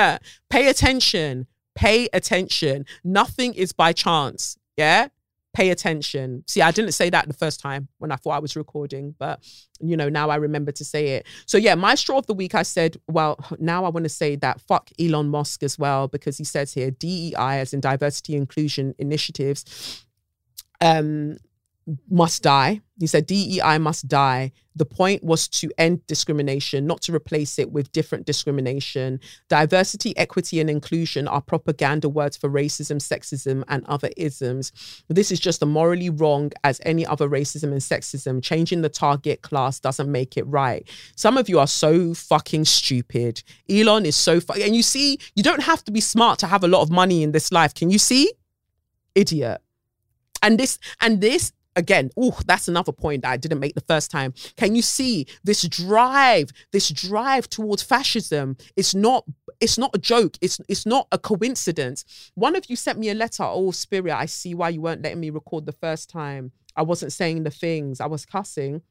pay attention. Pay attention. Nothing is by chance. Yeah pay attention. See, I didn't say that the first time when I thought I was recording, but you know, now I remember to say it. So yeah, my straw of the week, I said, well, *laughs* now I want to say that fuck Elon Musk as well, because he says here DEI as in diversity inclusion initiatives. Um, must die. He said DEI must die. The point was to end discrimination, not to replace it with different discrimination. Diversity, equity, and inclusion are propaganda words for racism, sexism, and other isms. This is just as morally wrong as any other racism and sexism. Changing the target class doesn't make it right. Some of you are so fucking stupid. Elon is so fu- and you see, you don't have to be smart to have a lot of money in this life. Can you see? Idiot. And this and this again, oh, that's another point that I didn't make the first time. Can you see this drive, this drive towards fascism? It's not, it's not a joke. It's it's not a coincidence. One of you sent me a letter. Oh, Spirit, I see why you weren't letting me record the first time. I wasn't saying the things. I was cussing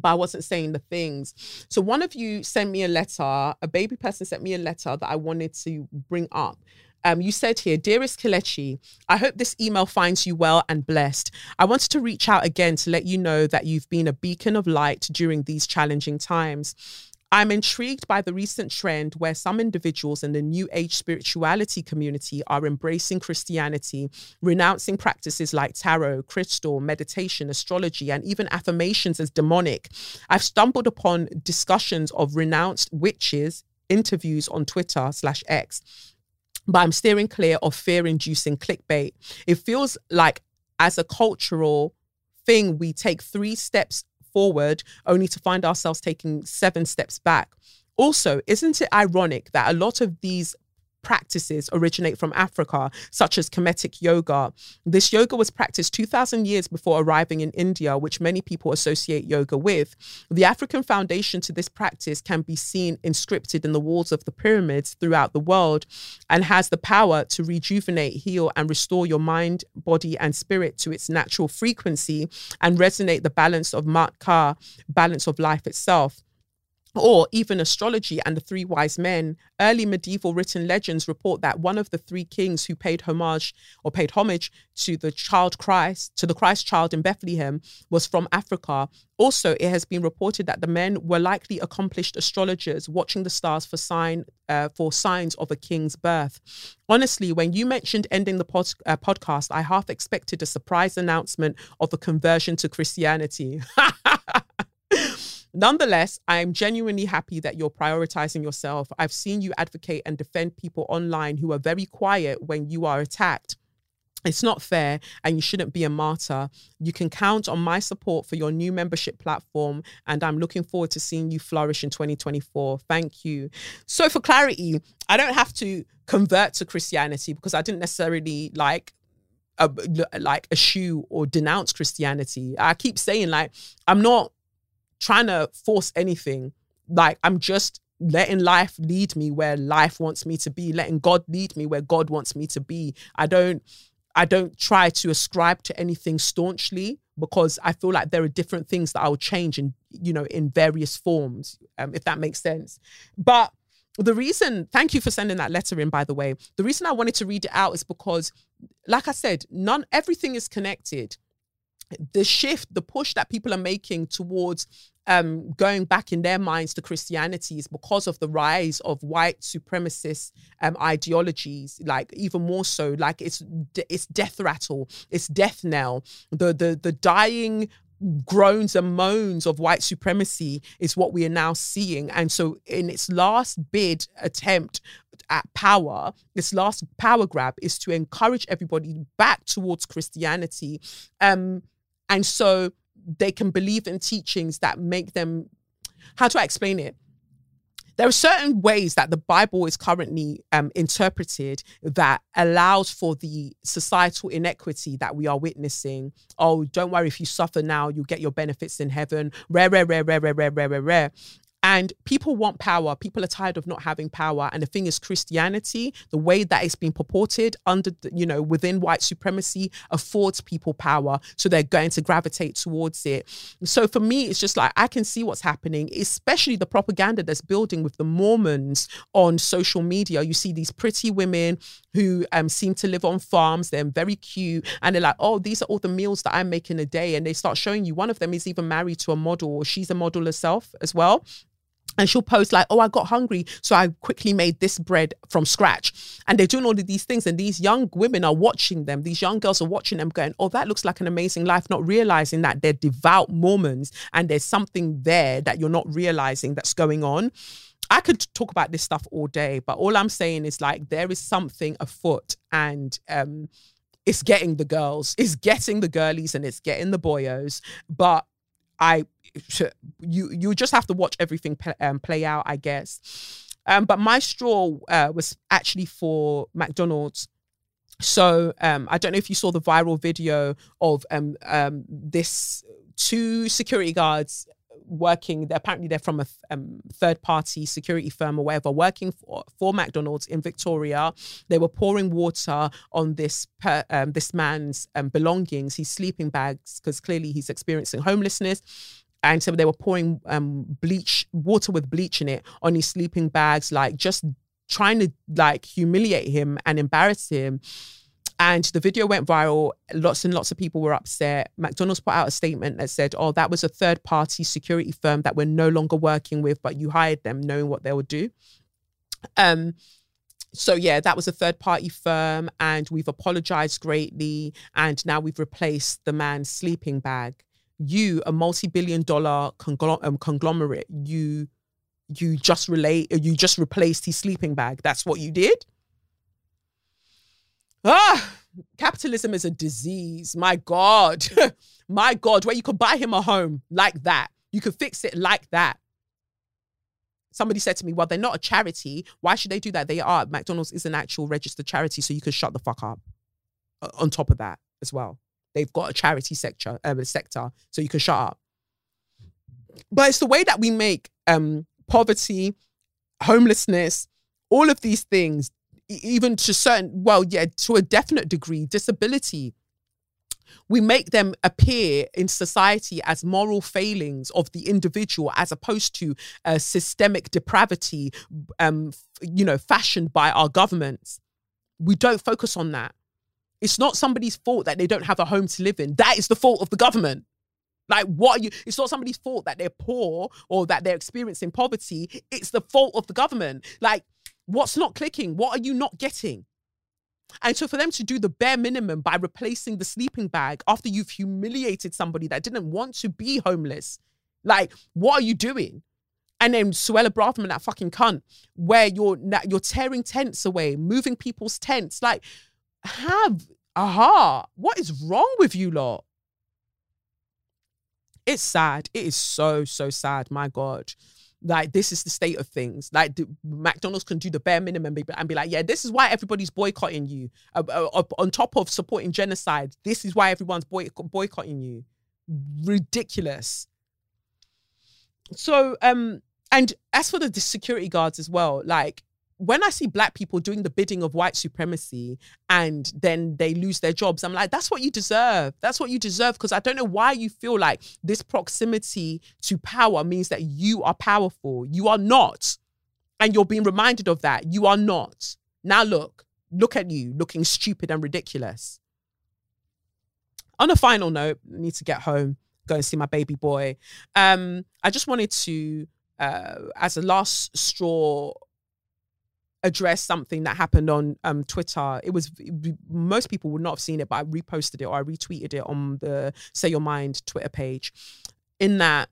but I wasn't saying the things. So one of you sent me a letter, a baby person sent me a letter that I wanted to bring up. Um, you said here, dearest Kelechi, I hope this email finds you well and blessed. I wanted to reach out again to let you know that you've been a beacon of light during these challenging times. I'm intrigued by the recent trend where some individuals in the New Age spirituality community are embracing Christianity, renouncing practices like tarot, crystal, meditation, astrology, and even affirmations as demonic. I've stumbled upon discussions of renounced witches, interviews on Twitter slash X, but I'm steering clear of fear inducing clickbait. It feels like, as a cultural thing, we take three steps forward only to find ourselves taking seven steps back. Also, isn't it ironic that a lot of these practices originate from Africa, such as Kemetic yoga. This yoga was practiced 2,000 years before arriving in India, which many people associate yoga with. The African foundation to this practice can be seen inscripted in the walls of the pyramids throughout the world and has the power to rejuvenate, heal, and restore your mind, body, and spirit to its natural frequency and resonate the balance of Maat balance of life itself or even astrology and the three wise men, early medieval written legends report that one of the three kings who paid homage or paid homage to the child Christ, to the Christ child in Bethlehem, was from Africa. Also, it has been reported that the men were likely accomplished astrologers watching the stars for sign uh, for signs of a king's birth. Honestly, when you mentioned ending the pod, uh, podcast, I half expected a surprise announcement of a conversion to Christianity. *laughs* Nonetheless, I am genuinely happy that you're prioritizing yourself. I've seen you advocate and defend people online who are very quiet when you are attacked. It's not fair and you shouldn't be a martyr. You can count on my support for your new membership platform, and I'm looking forward to seeing you flourish in 2024. Thank you. So, for clarity, I don't have to convert to Christianity because I didn't necessarily like a, like eschew or denounce Christianity. I keep saying like I'm not trying to force anything. Like I'm just letting life lead me where life wants me to be, letting God lead me where God wants me to be. I don't I don't try to ascribe to anything staunchly because I feel like there are different things that I'll change in, you know, in various forms, um, if that makes sense. But the reason, thank you for sending that letter in, by the way. The reason I wanted to read it out is because, like I said, none everything is connected the shift, the push that people are making towards um, going back in their minds to Christianity is because of the rise of white supremacist um, ideologies. Like even more so, like it's it's death rattle, it's death knell. The the the dying groans and moans of white supremacy is what we are now seeing. And so, in its last bid attempt at power, this last power grab is to encourage everybody back towards Christianity. Um, and so they can believe in teachings that make them, how do I explain it? There are certain ways that the Bible is currently um, interpreted that allows for the societal inequity that we are witnessing. Oh, don't worry if you suffer now, you'll get your benefits in heaven. Rare, rare, rare, rare, rare, rare, rare, rare. And people want power. People are tired of not having power. And the thing is, Christianity, the way that it's been purported under, you know, within white supremacy, affords people power. So they're going to gravitate towards it. So for me, it's just like I can see what's happening, especially the propaganda that's building with the Mormons on social media. You see these pretty women who um, seem to live on farms. They're very cute. And they're like, oh, these are all the meals that I'm making a day. And they start showing you one of them is even married to a model or she's a model herself as well and she'll post like, "Oh, I got hungry, so I quickly made this bread from scratch." And they're doing all of these things, and these young women are watching them. These young girls are watching them, going, "Oh, that looks like an amazing life," not realizing that they're devout Mormons, and there's something there that you're not realizing that's going on. I could talk about this stuff all day, but all I'm saying is like there is something afoot, and um, it's getting the girls, it's getting the girlies, and it's getting the boyos. But I you you just have to watch everything play, um, play out, I guess. Um, but my straw uh, was actually for McDonald's. So um, I don't know if you saw the viral video of um, um, this two security guards working They're, apparently they're from a um, third party security firm or whatever working for, for mcdonald's in victoria. They were pouring water on this per, um, this man's um, belongings. His sleeping bags because clearly he's experiencing homelessness. And so they were pouring um, bleach water with bleach in it on his sleeping bags like just trying to like humiliate him and embarrass him And the video went viral. Lots and lots of people were upset. McDonald's put out a statement that said, oh, that was a third party security firm that we're no longer working with, but you hired them knowing what they would do. Um, so yeah, that was a third party firm, and we've apologized greatly, and now we've replaced the man's sleeping bag. You, a multi-billion dollar um, conglomerate, you you just relate you just replaced his sleeping bag. That's what you did. Ah, capitalism is a disease. My God. *laughs* My God, where you could buy him a home like that. You could fix it like that. Somebody said to me, Well, they're not a charity. Why should they do that? They are. McDonald's is an actual registered charity, so you can shut the fuck up. On top of that, as well, they've got a charity sector, um, sector, so you can shut up. But it's the way that we make um, poverty, homelessness, all of these things even to certain, well, yeah, to a definite degree, disability, we make them appear in society as moral failings of the individual as opposed to a systemic depravity um you know fashioned by our governments. We don't focus on that. It's not somebody's fault that they don't have a home to live in. That is the fault of the government. Like what you it's not somebody's fault that they're poor or that they're experiencing poverty. It's the fault of the government. Like What's not clicking? What are you not getting? And so for them to do the bare minimum by replacing the sleeping bag after you've humiliated somebody that didn't want to be homeless, like, what are you doing? And then Suella Braverman, that fucking cunt, where you're you're tearing tents away, moving people's tents. Like, have a heart. What is wrong with you lot? It's sad. It is so, so sad. My God like this is the state of things. Like the, McDonald's can do the bare minimum and be like, yeah, this is why everybody's boycotting you. Uh, uh, on top of supporting genocide, this is why everyone's boy- boycotting you. Ridiculous. So, um, and as for the, the security guards as well, like when I see black people doing the bidding of white supremacy and then they lose their jobs, I'm like, that's what you deserve. That's what you deserve. Because I don't know why you feel like this proximity to power means that you are powerful. You are not. And you're being reminded of that. You are not. Now look, look at you looking stupid and ridiculous. On a final note, I need to get home, go and see my baby boy. Um, I just wanted to, uh, as a last straw address something that happened on um, Twitter. It was most people would not have seen it, but I reposted it or I retweeted it on the Say Your Mind Twitter page. In that,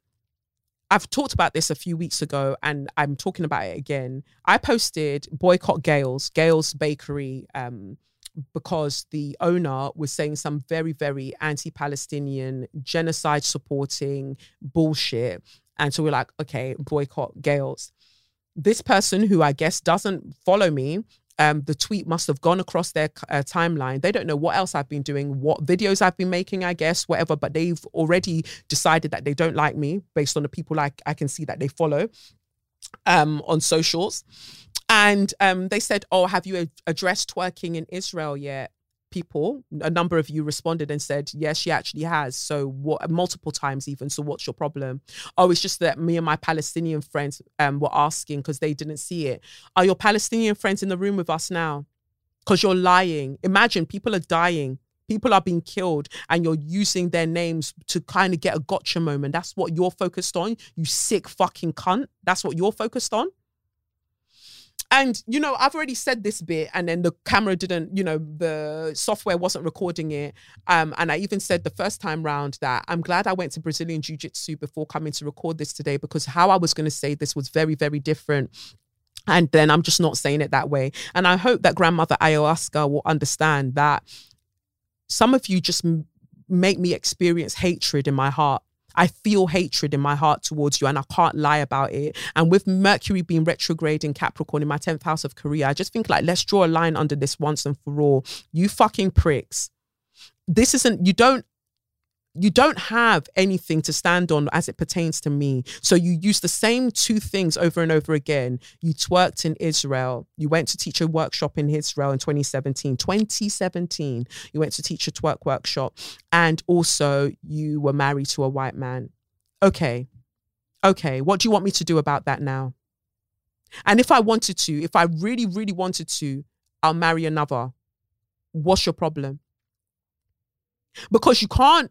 I've talked about this a few weeks ago, and I'm talking about it again. I posted boycott Gail's, Gail's Bakery, um, because the owner was saying some very, very anti-Palestinian, genocide-supporting bullshit. And so we're like, okay, boycott Gail's this person who I guess doesn't follow me, um, the tweet must have gone across their uh, timeline. They don't know what else I've been doing, what videos I've been making, I guess, whatever, but they've already decided that they don't like me based on the people I, I can see that they follow um, on socials. And um, they said, Oh, have you addressed twerking in Israel yet? People a number of you responded and said yes she actually has. So what multiple times even. So what's your problem? Oh it's just that me and my palestinian friends um, were asking because they didn't see it. Are your palestinian friends in the room with us now? Because you're lying imagine people are dying. People are being killed and you're using their names to kind of get a gotcha moment. That's what you're focused on you sick fucking cunt. That's what you're focused on and you know, I've already said this bit, and then the camera didn't, you know, the software wasn't recording it. Um, and I even said the first time round that I'm glad I went to Brazilian Jiu Jitsu before coming to record this today because how I was going to say this was very, very different. And then I'm just not saying it that way. And I hope that grandmother ayahuasca will understand that some of you just make me experience hatred in my heart I feel hatred in my heart towards you and I can't lie about it. And with Mercury being retrograde in Capricorn in my 10th house of career, I just think like, let's draw a line under this once and for all. You fucking pricks. This isn't, you don't you don't have anything to stand on as it pertains to me. So you use the same two things over and over again. You twerked in Israel. You went to teach a workshop in Israel in 2017. 2017, you went to teach a twerk workshop. And also you were married to a white man. Okay. Okay. What do you want me to do about that now? And if I wanted to, if I really, really wanted to, I'll marry another What's your problem? Because you can't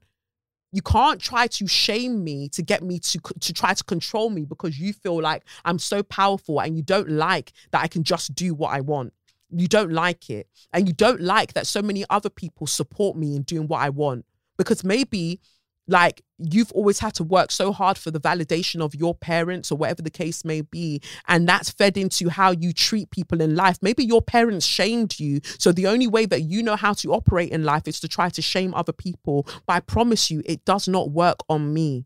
you can't try to shame me to get me to to try to control me because you feel like I'm so powerful and you don't like that I can just do what I want. You don't like it. And you don't like that so many other people support me in doing what I want because maybe like you've always had to work so hard for the validation of your parents or whatever the case may be and that's fed into how you treat people in life maybe your parents shamed you so the only way that you know how to operate in life is to try to shame other people but i promise you it does not work on me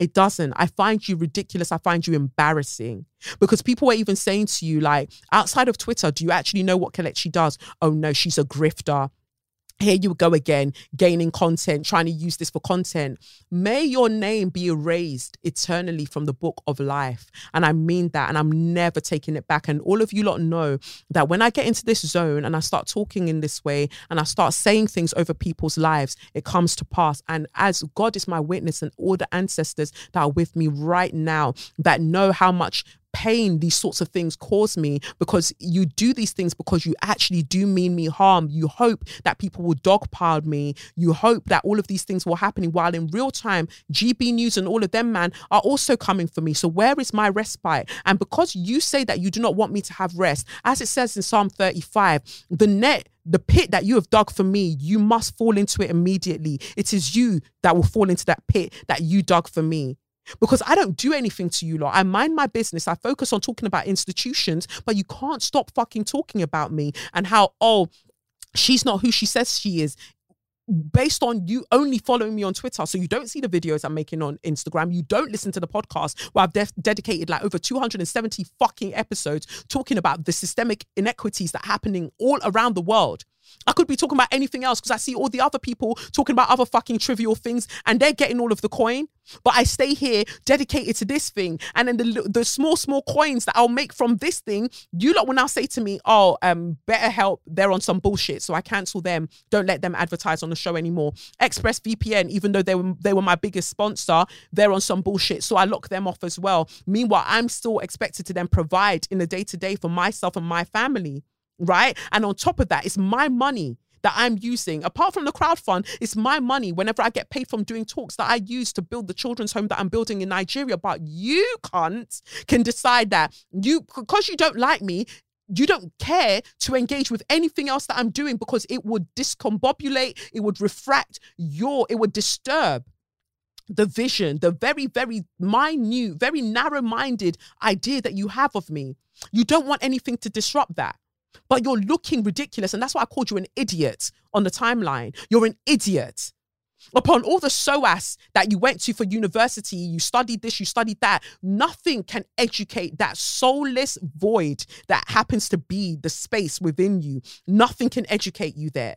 it doesn't. I find you ridiculous. I find you embarrassing because people were even saying to you, like, outside of Twitter, do you actually know what Kelechi does? Oh no, she's a grifter here you go again, gaining content, trying to use this for content. May your name be erased eternally from the book of life. And I mean that. And I'm never taking it back. And all of you lot know that when I get into this zone and I start talking in this way and I start saying things over people's lives, it comes to pass. And as God is my witness and all the ancestors that are with me right now that know how much pain these sorts of things cause me because you do these things because you actually do mean me harm. You hope that people will dogpile me. You hope that all of these things will happen while in real time, GB News and all of them, man, are also coming for me. So where is my respite? And because you say that you do not want me to have rest, as it says in Psalm 35, the net the pit that you have dug for me, you must fall into it immediately. It is you that will fall into that pit that you dug for me because I don't do anything to you lot. I mind my business. I focus on talking about institutions, but you can't stop fucking talking about me and how, oh, she's not who she says she is based on you only following me on Twitter. So you don't see the videos I'm making on Instagram. You don't listen to the podcast where I've de- dedicated like over 270 fucking episodes talking about the systemic inequities that are happening all around the world. I could be talking about anything else because I see all the other people talking about other fucking trivial things and they're getting all of the coin. But I stay here dedicated to this thing. And then the, the small, small coins that I'll make from this thing, you lot will now say to me, oh, um, BetterHelp. they're on some bullshit. So I cancel them. Don't let them advertise on the show anymore. ExpressVPN, even though they were, they were my biggest sponsor, they're on some bullshit. So I lock them off as well. Meanwhile, I'm still expected to then provide in the day to day for myself and my family right? And on top of that, it's my money that I'm using. Apart from the crowd fund, it's my money whenever I get paid from doing talks that I use to build the children's home that I'm building in Nigeria. But you can't can decide that you because you don't like me, you don't care to engage with anything else that I'm doing because it would discombobulate, it would refract your, it would disturb the vision, the very, very minute, very narrow minded idea that you have of me. You don't want anything to disrupt that but you're looking ridiculous. And that's why I called you an idiot on the timeline. You're an idiot. Upon all the SOAS that you went to for university, you studied this, you studied that, nothing can educate that soulless void that happens to be the space within you. Nothing can educate you there.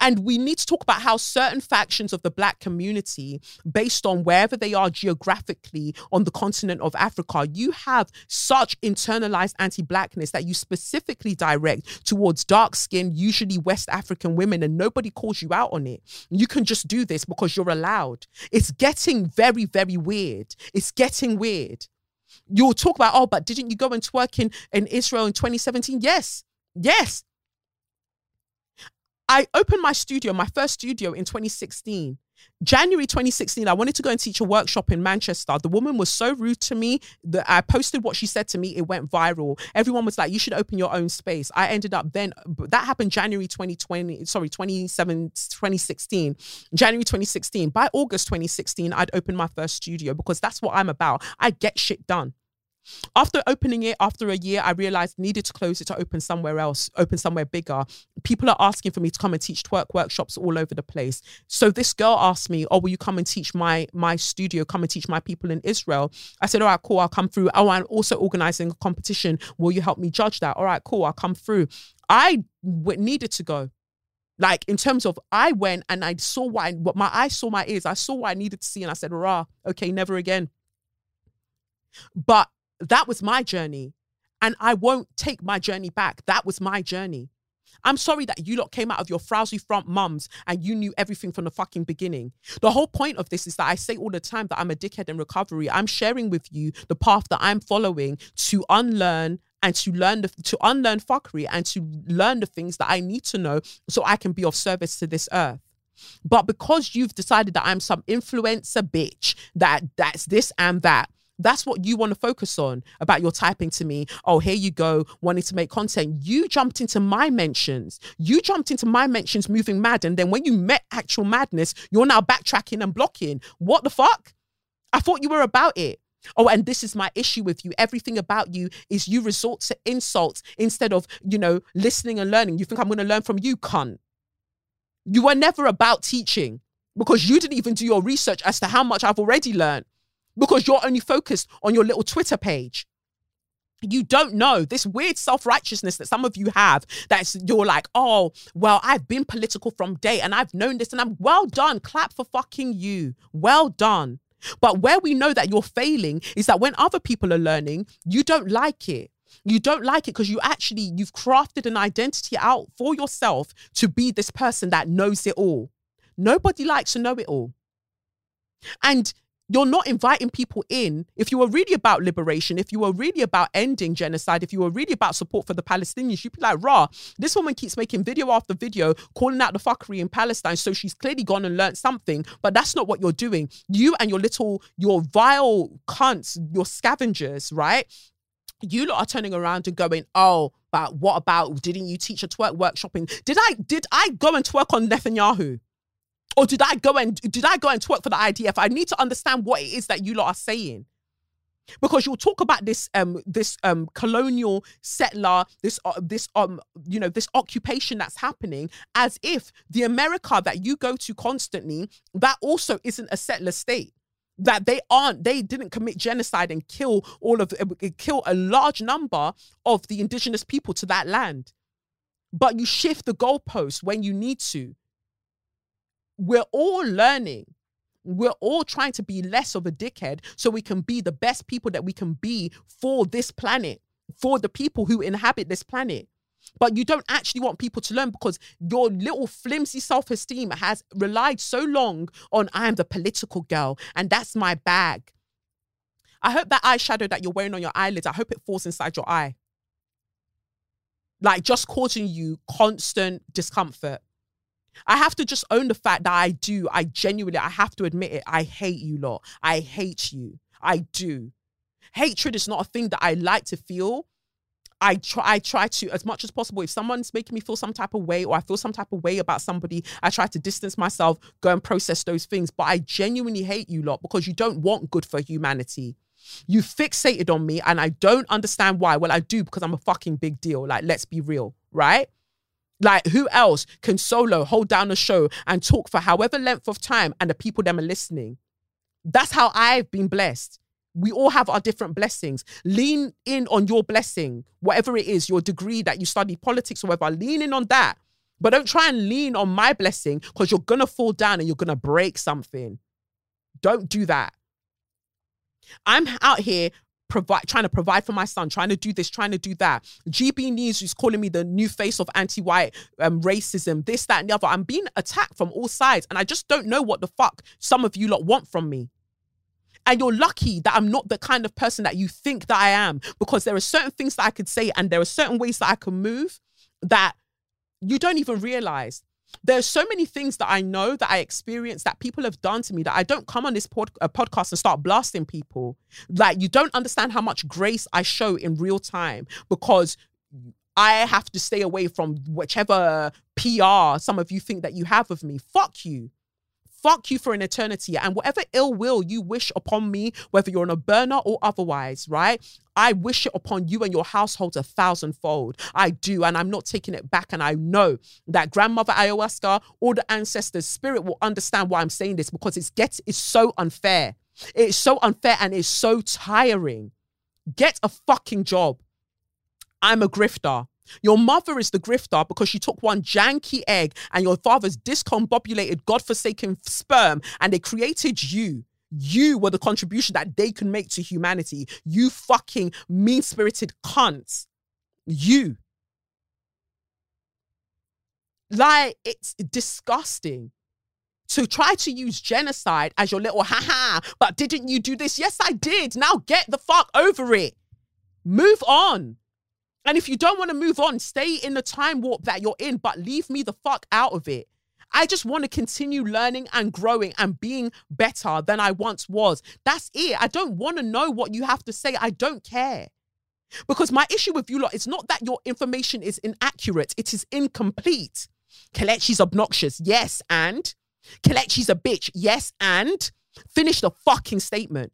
And we need to talk about how certain factions of the black community, based on wherever they are geographically on the continent of Africa, you have such internalized anti blackness that you specifically direct towards dark skinned, usually West African women, and nobody calls you out on it. You can just do this because you're allowed. It's getting very, very weird. It's getting weird. You'll talk about, oh, but didn't you go and twerk in, in Israel in 2017? Yes. Yes. I opened my studio, my first studio in 2016. January 2016, I wanted to go and teach a workshop in Manchester. The woman was so rude to me that I posted what she said to me. It went viral. Everyone was like, you should open your own space. I ended up then, that happened January 2020, sorry, 27, 2016. January 2016. By August 2016, I'd opened my first studio because that's what I'm about. I get shit done. After opening it, after a year, I realized needed to close it to open somewhere else, open somewhere bigger. People are asking for me to come and teach twerk workshops all over the place. So this girl asked me, "Oh, will you come and teach my my studio? Come and teach my people in Israel?" I said, "All right, cool. I'll come through. Oh, I'm also organizing a competition. Will you help me judge that? All right, cool. I'll come through." I w- needed to go like in terms of I went and I saw what, what my eyes saw my ears. I saw what I needed to see, and I said, "Rah, okay, never again." But that was my journey. And I won't take my journey back. That was my journey. I'm sorry that you lot came out of your frowsy front mums and you knew everything from the fucking beginning. The whole point of this is that I say all the time that I'm a dickhead in recovery. I'm sharing with you the path that I'm following to unlearn and to learn the, to unlearn fuckery and to learn the things that I need to know so I can be of service to this earth. But because you've decided that I'm some influencer bitch, that that's this and that, that's what you want to focus on about your typing to me. Oh, here you go, wanting to make content. You jumped into my mentions. You jumped into my mentions moving mad. And then when you met actual madness, you're now backtracking and blocking. What the fuck? I thought you were about it. Oh, and this is my issue with you. Everything about you is you resort to insults instead of, you know, listening and learning. You think I'm going to learn from you, cunt. You were never about teaching because you didn't even do your research as to how much I've already learned because you're only focused on your little Twitter page. You don't know this weird self righteousness that some of you have. That's you're like, oh, well, I've been political from day and I've known this and I'm well done. Clap for fucking you. Well done. But where we know that you're failing is that when other people are learning, you don't like it. You don't like it because you actually you've crafted an identity out for yourself to be this person that knows it all. Nobody likes to know it all. And you're not inviting people in. If you were really about liberation, if you were really about ending genocide, if you were really about support for the Palestinians, you'd be like, rah, this woman keeps making video after video calling out the fuckery in Palestine. So she's clearly gone and learned something, but that's not what you're doing. You and your little, your vile cunts, your scavengers, right? You lot are turning around and going, oh, but what about didn't you teach a twerk workshopping? Did I did I go and twerk on Netanyahu? Or did I go and did I go and twerk for the IDF? I need to understand what it is that you lot are saying. Because you'll talk about this um this um colonial settler this uh, this um you know this occupation that's happening as if the America that you go to constantly that also isn't a settler state that they aren't they didn't commit genocide and kill all of uh, kill a large number of the indigenous people to that land but you shift the goalpost when you need to we're all learning. We're all trying to be less of a dickhead so we can be the best people that we can be for this planet, for the people who inhabit this planet. But you don't actually want people to learn because your little flimsy self esteem has relied so long on I am the political girl and that's my bag. I hope that eyeshadow that you're wearing on your eyelids, I hope it falls inside your eye. Like just causing you constant discomfort. I have to just own the fact that I do. I genuinely, I have to admit it. I hate you lot. I hate you. I do. Hatred is not a thing that I like to feel. I try I try to as much as possible if someone's making me feel some type of way or I feel some type of way about somebody I try to distance myself go and process those things but I genuinely hate you lot because you don't want good for humanity you fixated on me and I don't understand why well I do because I'm a fucking big deal like let's be real right like, who else can solo hold down a show and talk for however length of time and the people them are listening? That's how I've been blessed. We all have our different blessings. Lean in on your blessing, whatever it is, your degree that you study politics or whatever, lean in on that. But don't try and lean on my blessing because you're going to fall down and you're going to break something. Don't do that. I'm out here provide trying to provide for my son, trying to do this, trying to do that. GB News is calling me the new face of anti-white um, racism, this, that, and the other. I'm being attacked from all sides, and I just don't know what the fuck some of you lot want from me. And you're lucky that I'm not the kind of person that you think that I am, because there are certain things that I could say, and there are certain ways that I can move that you don't even realize. There's so many things that I know that I experience that people have done to me that I don't come on this pod, uh, podcast and start blasting people. Like you don't understand how much grace I show in real time because I have to stay away from whichever PR some of you think that you have of me. Fuck you fuck you for an eternity. And whatever ill will you wish upon me, whether you're on a burner or otherwise, right? I wish it upon you and your household a thousandfold. I do. And I'm not taking it back. And I know that grandmother ayahuasca or the ancestors spirit will understand why I'm saying this because it's get it's so unfair. It's so unfair and it's so tiring. Get a fucking job. I'm a grifter. Your mother is the grifter because she took one janky egg and your father's discombobulated, godforsaken sperm and they created you. You were the contribution that they can make to humanity. You fucking mean spirited cunts. You. Like, it's disgusting to try to use genocide as your little haha, but didn't you do this? Yes, I did. Now get the fuck over it. Move on. And if you don't want to move on, stay in the time warp that you're in, but leave me the fuck out of it. I just want to continue learning and growing and being better than I once was. That's it. I don't want to know what you have to say. I don't care. Because my issue with you lot is not that your information is inaccurate, it is incomplete. Kelechi's obnoxious, yes, and Kelechi's a bitch, yes, and finish the fucking statement.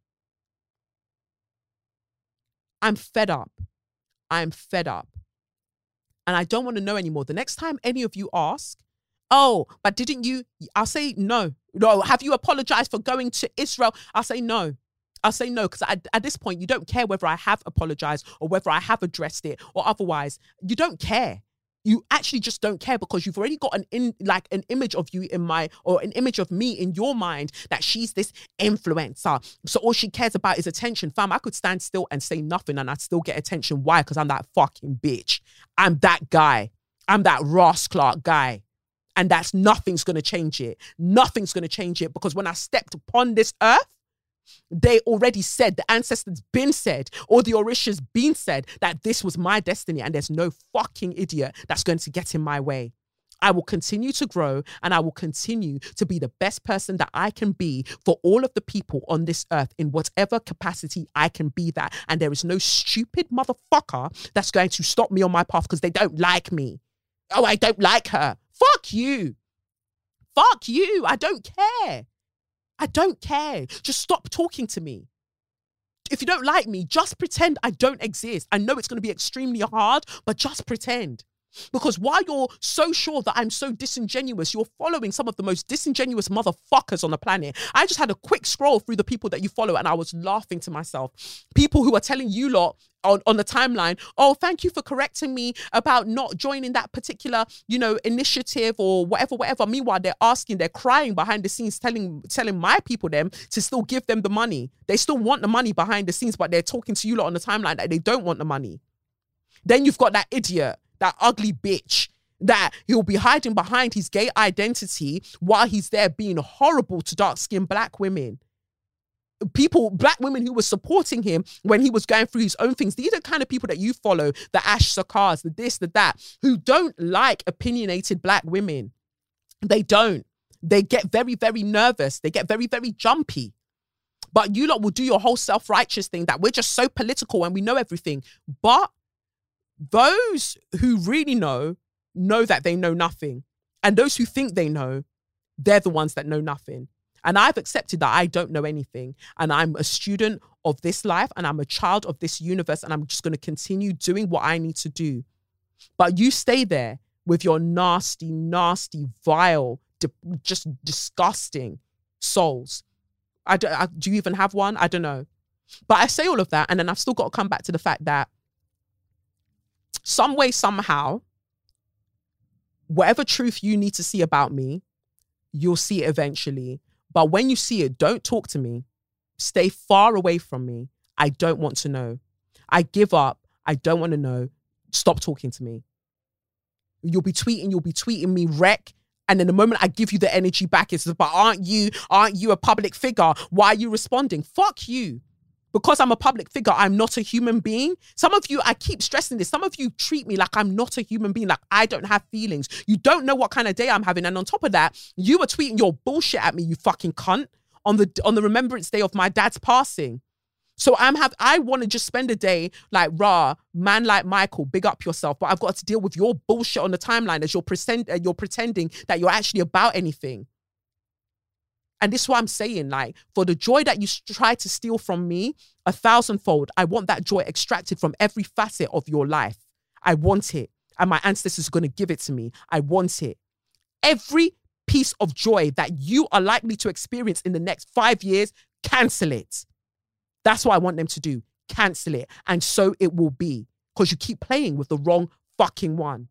I'm fed up. I'm fed up. And I don't want to know anymore. The next time any of you ask, oh, but didn't you? I'll say no. No, have you apologized for going to Israel? I'll say no. I'll say no because at this point, you don't care whether I have apologized or whether I have addressed it or otherwise. You don't care. You actually just don't care because you've already got an in like an image of you in my or an image of me in your mind that she's this influencer. So all she cares about is attention. Fam, I could stand still and say nothing and I'd still get attention. Why? Because I'm that fucking bitch. I'm that guy. I'm that Ross Clark guy and that's nothing's to change it. Nothing's to change it because when I stepped upon this earth, they already said, the ancestors been said, or the Orishas been said that this was my destiny, and there's no fucking idiot that's going to get in my way. I will continue to grow and I will continue to be the best person that I can be for all of the people on this earth in whatever capacity I can be that. And there is no stupid motherfucker that's going to stop me on my path because they don't like me. Oh, I don't like her. Fuck you. Fuck you. I don't care. I don't care. Just stop talking to me. If you don't like me, just pretend I don't exist. I know it's going to be extremely hard, but just pretend. Because while you're so sure that I'm so disingenuous, you're following some of the most disingenuous motherfuckers on the planet. I just had a quick scroll through the people that you follow and I was laughing to myself. People who are telling you lot on, on the timeline, oh, thank you for correcting me about not joining that particular, you know, initiative or whatever, whatever. Meanwhile, they're asking, they're crying behind the scenes, telling telling my people them to still give them the money. They still want the money behind the scenes, but they're talking to you lot on the timeline that they don't want the money. Then you've got that idiot that ugly bitch that he'll be hiding behind his gay identity while he's there being horrible to dark skinned black women. People, black women who were supporting him when he was going through his own things. These are the kind of people that you follow the Ash Sarkars, the this, the that, who don't like opinionated black women. They don't. They get very, very nervous. They get very, very jumpy. But you lot will do your whole self righteous thing that we're just so political and we know everything. But those who really know know that they know nothing. And those who think they know, they're the ones that know nothing. And I've accepted that I don't know anything. And I'm a student of this life and I'm a child of this universe. And I'm just going to continue doing what I need to do. But you stay there with your nasty, nasty, vile, just disgusting souls. I, do you even have one? I don't know. But I say all of that. And then I've still got to come back to the fact that some way, somehow, whatever truth you need to see about me, you'll see it eventually. But when you see it, don't talk to me. Stay far away from me. I don't want to know. I give up. I don't want to know. Stop talking to me. You'll be tweeting, you'll be tweeting me wreck. And then the moment I give you the energy back, it's but aren't you, aren't you a public figure? Why are you responding? Fuck you because I'm a public figure, I'm not a human being. Some of you, I keep stressing this. Some of you treat me like I'm not a human being, like I don't have feelings. You don't know what kind of day I'm having. And on top of that, you were tweeting your bullshit at me, you fucking cunt, on the on the remembrance day of my dad's passing. So I'm have I want to just spend a day like rah, man like Michael, big up yourself. But I've got to deal with your bullshit on the timeline as you're pretend uh, you're pretending that you're actually about anything. And this is what I'm saying. Like, for the joy that you try to steal from me, a thousandfold, I want that joy extracted from every facet of your life. I want it. And my ancestors are going to give it to me. I want it. Every piece of joy that you are likely to experience in the next five years, cancel it. That's what I want them to do. Cancel it. And so it will be. Because you keep playing with the wrong fucking one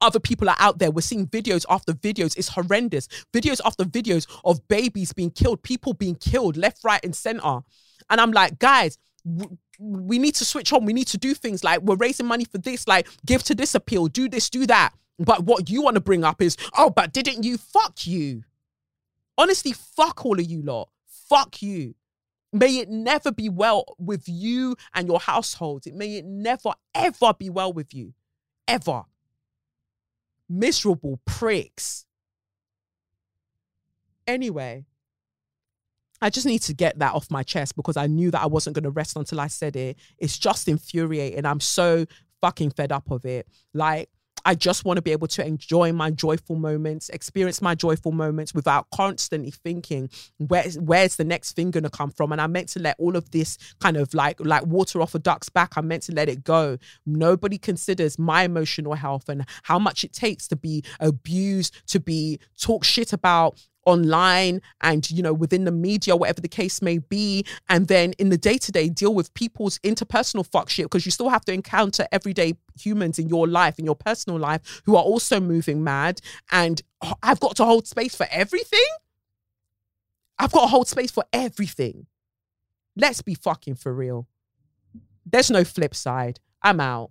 other people are out there. We're seeing videos after videos. It's horrendous. Videos after videos of babies being killed, people being killed left, right, and center. And I'm like, guys, we need to switch on. We need to do things like we're raising money for this, like give to this appeal, do this, do that. But what you want to bring up is, oh, but didn't you? Fuck you. Honestly, fuck all of you lot. Fuck you. May it never be well with you and your household. It may it never, ever be well with you. Ever. Miserable pricks. Anyway, I just need to get that off my chest because I knew that I wasn't going to rest until I said it. It's just infuriating. I'm so fucking fed up of it. Like, I just want to be able to enjoy my joyful moments, experience my joyful moments without constantly thinking where's where's the next thing gonna come from. And I meant to let all of this kind of like like water off a duck's back. I meant to let it go. Nobody considers my emotional health and how much it takes to be abused, to be talk shit about, online and you know within the media whatever the case may be. And then in the day-to-day deal with people's interpersonal fuck shit because you still have to encounter everyday humans in your life in your personal life who are also moving mad. And I've got to hold space for everything? I've got to hold space for everything. Let's be fucking for real. There's no flip side. I'm out